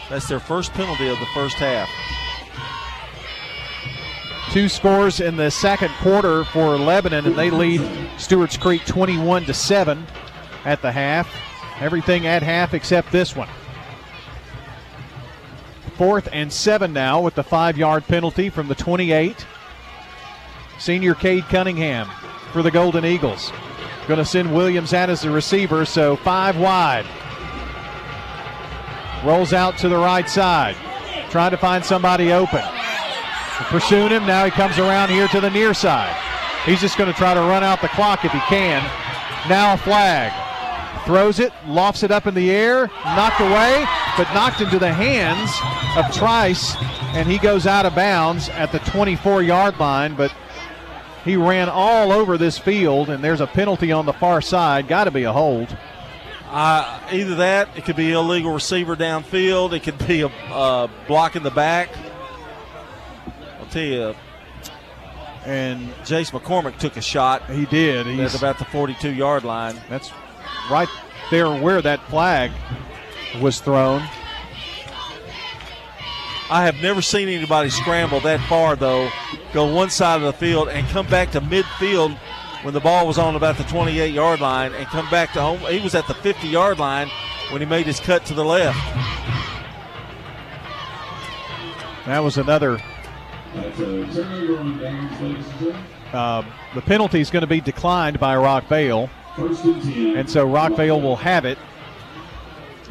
that's their first penalty of the first half. Two scores in the second quarter for Lebanon, and they lead Stewart's Creek 21 to 7 at the half. Everything at half except this one. Fourth and seven now with the five yard penalty from the 28. Senior Cade Cunningham for the Golden Eagles. Going to send Williams out as the receiver, so five wide. Rolls out to the right side, trying to find somebody open. Pursuing him, now he comes around here to the near side. He's just going to try to run out the clock if he can. Now a flag. Throws it, lofts it up in the air, knocked away, but knocked into the hands of Trice, and he goes out of bounds at the 24 yard line. But he ran all over this field, and there's a penalty on the far side. Got to be a hold. Uh, either that, it could be illegal receiver downfield. It could be a uh, block in the back. I'll tell you. And Jace McCormick took a shot. He did. He's about the 42 yard line. That's right there where that flag was thrown. I have never seen anybody scramble that far, though, go one side of the field and come back to midfield when the ball was on about the 28 yard line and come back to home. He was at the 50 yard line when he made his cut to the left. That was another. Uh, the penalty is going to be declined by Rockvale, First and 10. and so Rockvale will have it.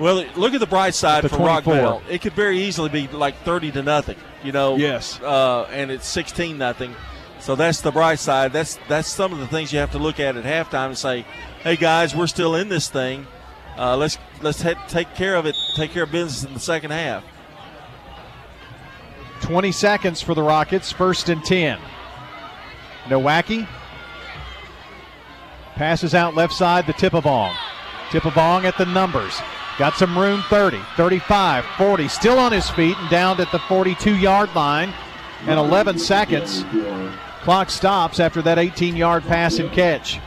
Well, look at the bright side The for 24. Rockvale. It could very easily be like 30 to nothing, you know. Yes. Uh, and it's 16 nothing. So that's the bright side. That's that's some of the things you have to look at at halftime and say, "Hey guys, we're still in this thing. Uh, let's let's he- take care of it. Take care of business in the second half." 20 seconds for the Rockets, first and 10. Nowacki passes out left side to Tipavong. Tipavong at the numbers. Got some room 30, 35, 40. Still on his feet and down at the 42 yard line. And 11 seconds. Clock stops after that 18 yard pass and catch.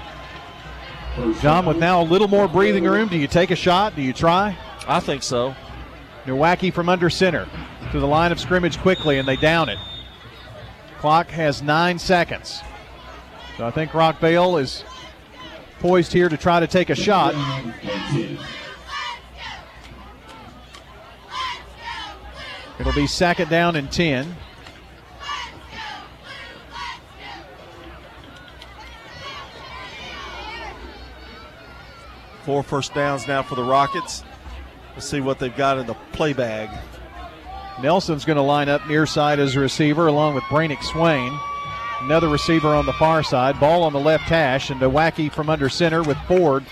John, with now a little more breathing room, do you take a shot? Do you try? I think so. Nowacki from under center to the line of scrimmage quickly, and they down it. Clock has nine seconds. So I think Rockvale is poised here to try to take a shot. It'll be second down and 10. Four first downs now for the Rockets. Let's see what they've got in the play bag. Nelson's going to line up near side as a receiver along with Brannick Swain. Another receiver on the far side. Ball on the left hash, and Nowacki from under center with Ford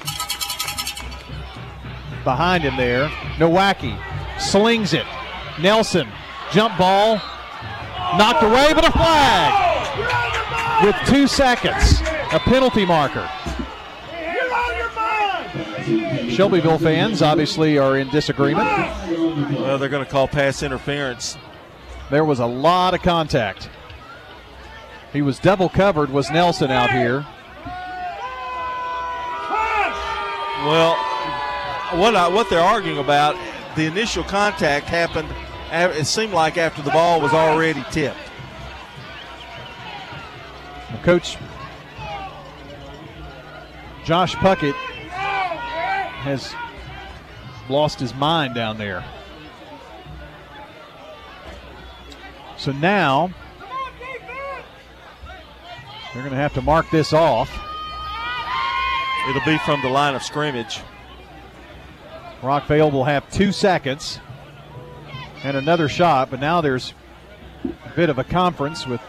behind him there. Nowacki slings it. Nelson, jump ball, knocked away, but a flag with two seconds. A penalty marker. Shelbyville fans obviously are in disagreement. Well, they're going to call pass interference. There was a lot of contact. He was double covered, was Nelson out here. Well, what I, what they're arguing about, the initial contact happened. It seemed like after the ball was already tipped. Coach Josh Puckett has lost his mind down there. So now they're going to have to mark this off. It'll be from the line of scrimmage. Rockvale will have two seconds. And another shot, but now there's a bit of a conference with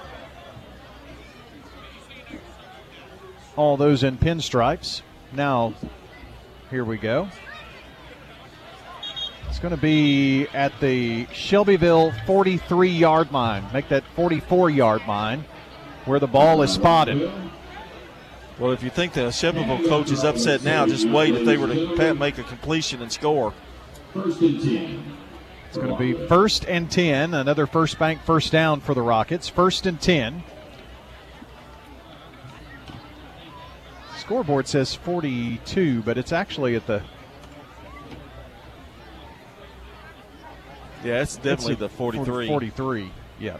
all those in pinstripes. Now, here we go. It's going to be at the Shelbyville 43 yard line. Make that 44 yard line where the ball is spotted. Well, if you think the Shelbyville coach is upset now, just wait if they were to make a completion and score. First and 10. It's going to be first and 10. Another first bank first down for the Rockets. First and 10. Scoreboard says 42, but it's actually at the. Yeah, it's definitely the 43. 43, yeah.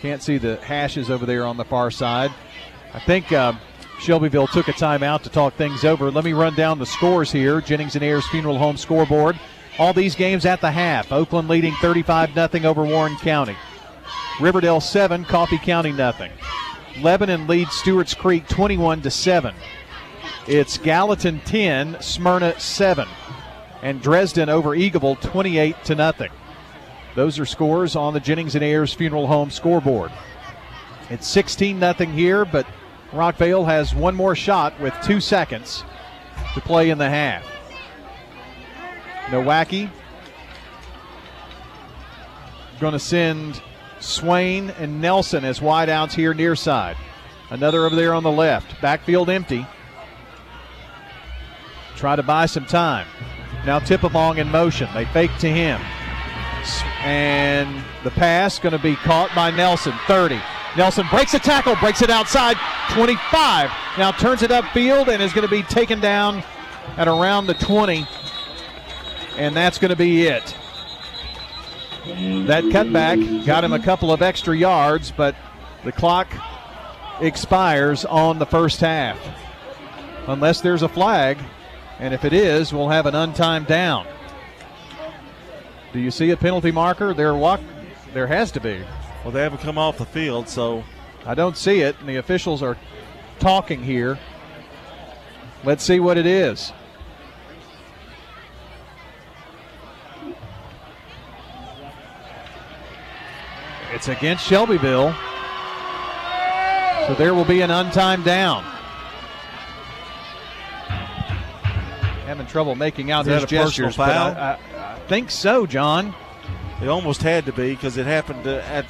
Can't see the hashes over there on the far side. I think uh, Shelbyville took a timeout to talk things over. Let me run down the scores here. Jennings and Ayers Funeral Home scoreboard. All these games at the half. Oakland leading 35 0 over Warren County. Riverdale 7, Coffee County nothing. Lebanon leads Stewart's Creek 21 to 7. It's Gallatin 10, Smyrna 7. And Dresden over Eagleville 28 to nothing. Those are scores on the Jennings and Ayers Funeral Home scoreboard. It's 16 0 here, but Rockvale has one more shot with two seconds to play in the half. Nowacki going to send Swain and Nelson as wideouts here near side. Another over there on the left. Backfield empty. Try to buy some time. Now Tipavong in motion. They fake to him. And the pass going to be caught by Nelson. 30. Nelson breaks a tackle, breaks it outside 25. Now turns it upfield and is going to be taken down at around the 20. And that's going to be it. That cutback got him a couple of extra yards, but the clock expires on the first half. Unless there's a flag, and if it is, we'll have an untimed down. Do you see a penalty marker? There walk there has to be. Well, they haven't come off the field, so I don't see it, and the officials are talking here. Let's see what it is. It's against Shelbyville. So there will be an untimed down. Having trouble making out his gestures, but I, I, I, think so, John. It almost had to be because it happened at.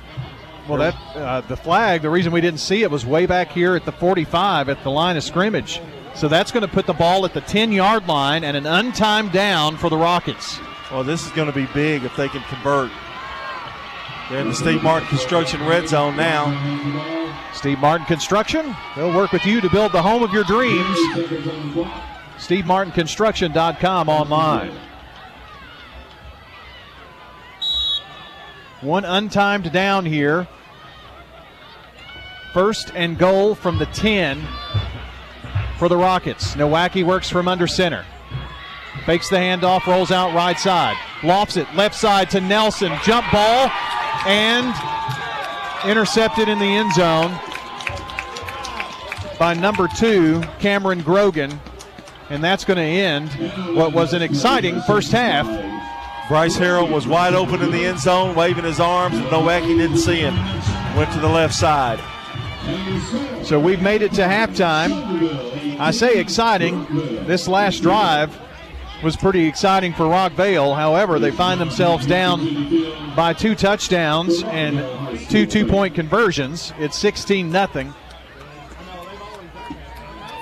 Well, that uh, the flag. The reason we didn't see it was way back here at the 45 at the line of scrimmage. So that's going to put the ball at the 10 yard line and an untimed down for the Rockets. Well, this is going to be big if they can convert. They're in the Steve Martin Construction red zone now. Steve Martin Construction, they'll work with you to build the home of your dreams. SteveMartinConstruction.com online. One untimed down here. First and goal from the 10 for the Rockets. Nowacki works from under center. Fakes the handoff, rolls out right side. Lofts it left side to Nelson. Jump ball and intercepted in the end zone by number two, Cameron Grogan. And that's going to end what was an exciting first half. Bryce Harrell was wide open in the end zone, waving his arms, and Nowacki didn't see him. Went to the left side. So we've made it to halftime. I say exciting. This last drive was pretty exciting for Rockvale. However, they find themselves down by two touchdowns and two two point conversions. It's 16 0.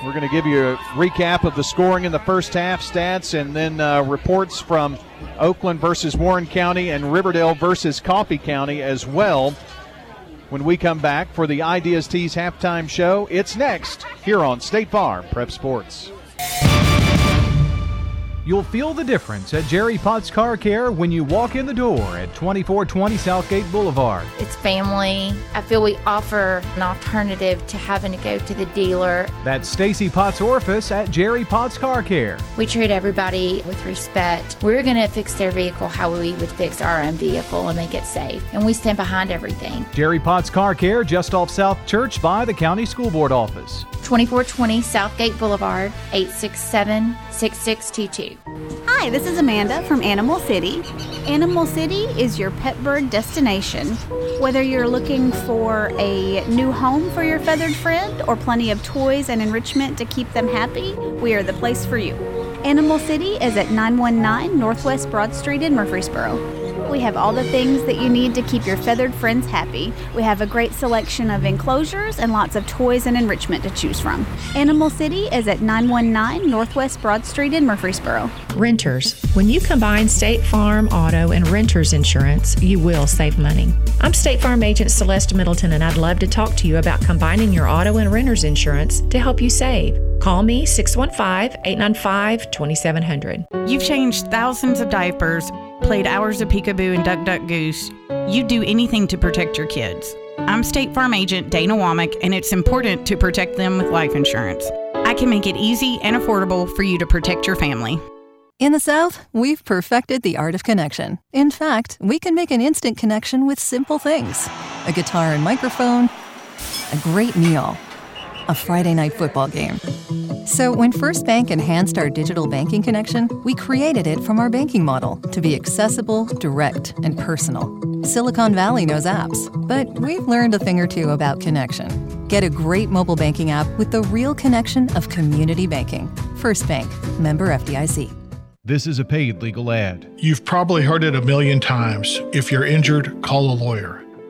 We're going to give you a recap of the scoring in the first half stats and then uh, reports from Oakland versus Warren County and Riverdale versus Coffee County as well. When we come back for the Ideas Tees halftime show, it's next here on State Farm Prep Sports. You'll feel the difference at Jerry Potts Car Care when you walk in the door at 2420 Southgate Boulevard. It's family. I feel we offer an alternative to having to go to the dealer. That's Stacy Potts Orifice at Jerry Potts Car Care. We treat everybody with respect. We're going to fix their vehicle how we would fix our own vehicle and make it safe. And we stand behind everything. Jerry Potts Car Care, just off South Church by the County School Board office. 2420 Southgate Boulevard, 867 6622. Hi, this is Amanda from Animal City. Animal City is your pet bird destination. Whether you're looking for a new home for your feathered friend or plenty of toys and enrichment to keep them happy, we are the place for you. Animal City is at 919 Northwest Broad Street in Murfreesboro. We have all the things that you need to keep your feathered friends happy. We have a great selection of enclosures and lots of toys and enrichment to choose from. Animal City is at 919 Northwest Broad Street in Murfreesboro. Renters. When you combine State Farm, auto, and renters insurance, you will save money. I'm State Farm agent Celeste Middleton, and I'd love to talk to you about combining your auto and renters insurance to help you save. Call me 615 895 2700. You've changed thousands of diapers, played hours of peekaboo and duck duck goose. You'd do anything to protect your kids. I'm State Farm agent Dana Womack, and it's important to protect them with life insurance. I can make it easy and affordable for you to protect your family. In the South, we've perfected the art of connection. In fact, we can make an instant connection with simple things a guitar and microphone, a great meal, a Friday night football game. So, when First Bank enhanced our digital banking connection, we created it from our banking model to be accessible, direct, and personal. Silicon Valley knows apps, but we've learned a thing or two about connection. Get a great mobile banking app with the real connection of community banking. First Bank, member FDIC. This is a paid legal ad. You've probably heard it a million times. If you're injured, call a lawyer.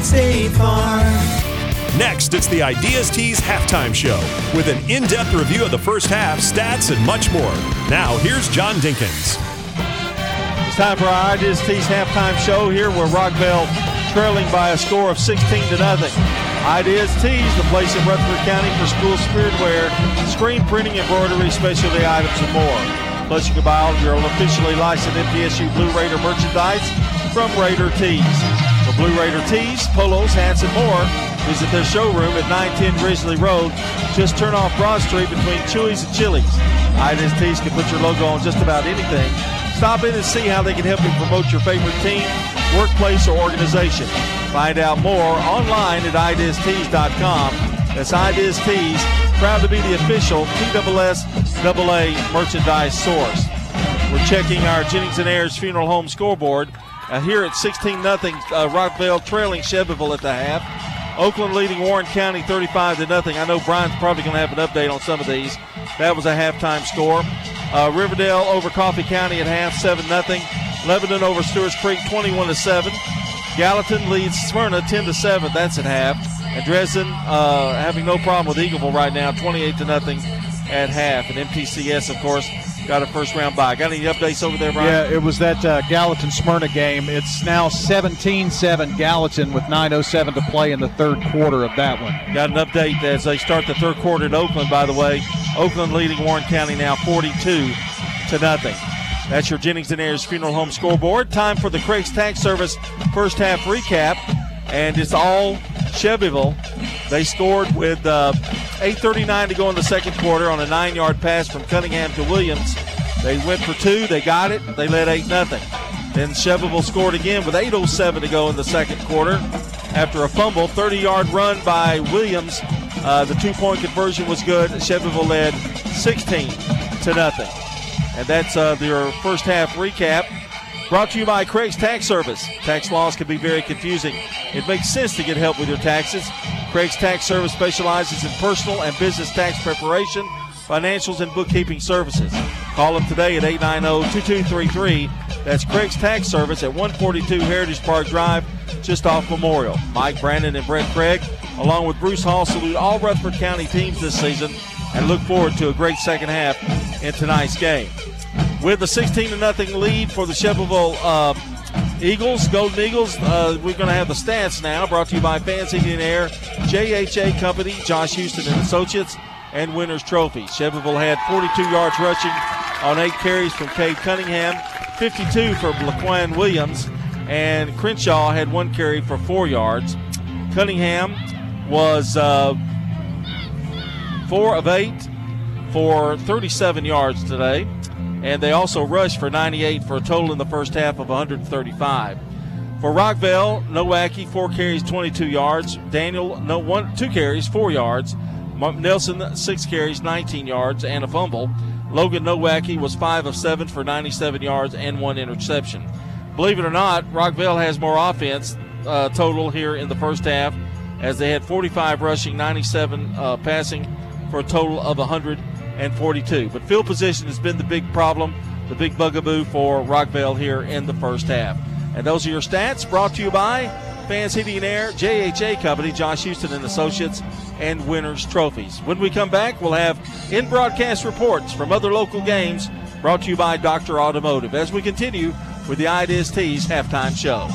State Farm. Next, it's the Ideas Tees halftime show with an in depth review of the first half, stats, and much more. Now, here's John Dinkins. It's time for our Ideas Tees halftime show here where Rockvale trailing by a score of 16 to nothing. Ideas Tees, the place in Rutherford County for school spirit wear, screen printing, embroidery, specialty items, and more. Plus, you can buy all of your own officially licensed MTSU Blue Raider merchandise from Raider Tees. Blue Raider tees, polos, hats, and more, visit their showroom at 910 Grizzly Road. Just turn off Broad Street between Chewy's and Chili's. Ideas Tees can put your logo on just about anything. Stop in and see how they can help you promote your favorite team, workplace, or organization. Find out more online at ideastees.com. That's Ideas Tees, proud to be the official TSSAA merchandise source. We're checking our Jennings and Ayers Funeral Home scoreboard. Uh, here at 16 0, uh, Rockvale trailing Shelbyville at the half. Oakland leading Warren County 35 to nothing. I know Brian's probably going to have an update on some of these. That was a halftime score. Uh, Riverdale over Coffee County at half 7 0. Lebanon over Stewart's Creek 21 to 7. Gallatin leads Smyrna 10 to 7. That's at half. And Dresden uh, having no problem with Eagleville right now, 28 to nothing at half. And MTCS, of course, got a first round bye. Got any updates over there, Brian? Yeah, it was that uh, Gallatin Smyrna game. It's now 17 7 Gallatin with 9.07 to play in the third quarter of that one. Got an update as they start the third quarter at Oakland, by the way. Oakland leading Warren County now 42 to nothing. That's your Jennings and Ayers Funeral Home scoreboard. Time for the Craig's Tax Service first half recap. And it's all Shelbyville. They scored with uh, 8.39 to go in the second quarter on a nine yard pass from Cunningham to Williams. They went for two, they got it, they led 8 0. Then Shelbyville scored again with 8.07 to go in the second quarter after a fumble. 30 yard run by Williams. Uh, the two point conversion was good. Shelbyville led 16 to nothing. And that's uh, their first half recap. Brought to you by Craig's Tax Service. Tax laws can be very confusing. It makes sense to get help with your taxes. Craig's Tax Service specializes in personal and business tax preparation, financials, and bookkeeping services. Call them today at 890 2233. That's Craig's Tax Service at 142 Heritage Park Drive, just off Memorial. Mike Brandon and Brent Craig, along with Bruce Hall, salute all Rutherford County teams this season and look forward to a great second half in tonight's game. With a 16 to nothing lead for the Shelbyville uh, Eagles, Golden Eagles, uh, we're going to have the stats now. Brought to you by Fans Heating Air, JHA Company, Josh Houston and Associates, and Winners Trophy. Shelbyville had 42 yards rushing on eight carries from Cade Cunningham, 52 for Laquan Williams, and Crenshaw had one carry for four yards. Cunningham was uh, four of eight for 37 yards today, and they also rushed for 98 for a total in the first half of 135. For Rockvale, Nowacki, four carries, 22 yards. Daniel, no one, two carries, four yards. Nelson, six carries, 19 yards, and a fumble. Logan Nowacki was five of seven for 97 yards and one interception. Believe it or not, Rockvale has more offense uh, total here in the first half, as they had 45 rushing, 97 uh, passing, for a total of 142. But field position has been the big problem, the big bugaboo for Rockvale here in the first half. And those are your stats brought to you by Fans Heating and Air, JHA Company, Josh Houston and Associates, and Winners Trophies. When we come back, we'll have in broadcast reports from other local games brought to you by Dr. Automotive as we continue with the Ideas Tees halftime show.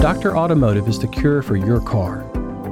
Dr. Automotive is the cure for your car.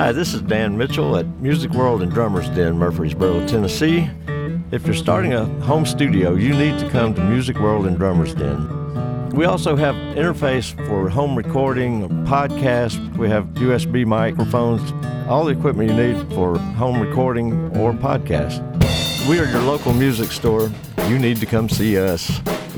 Hi, this is Dan Mitchell at Music World and Drummers Den, Murfreesboro, Tennessee. If you're starting a home studio, you need to come to Music World and Drummers Den. We also have interface for home recording, podcast. We have USB microphones, all the equipment you need for home recording or podcast. We are your local music store. You need to come see us.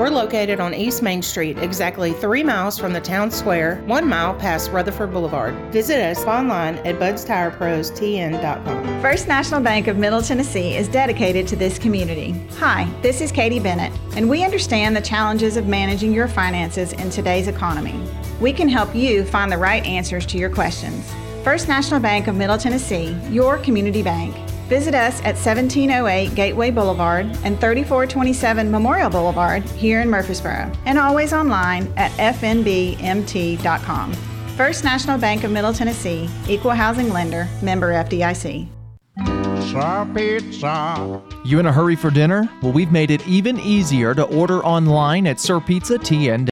We're located on East Main Street, exactly three miles from the town square, one mile past Rutherford Boulevard. Visit us online at budstirepros.tn.com. First National Bank of Middle Tennessee is dedicated to this community. Hi, this is Katie Bennett, and we understand the challenges of managing your finances in today's economy. We can help you find the right answers to your questions. First National Bank of Middle Tennessee, your community bank. Visit us at 1708 Gateway Boulevard and 3427 Memorial Boulevard here in Murfreesboro, and always online at fnbmt.com. First National Bank of Middle Tennessee, Equal Housing Lender, member FDIC. Pizza. You in a hurry for dinner? Well, we've made it even easier to order online at sirpizzatn.com.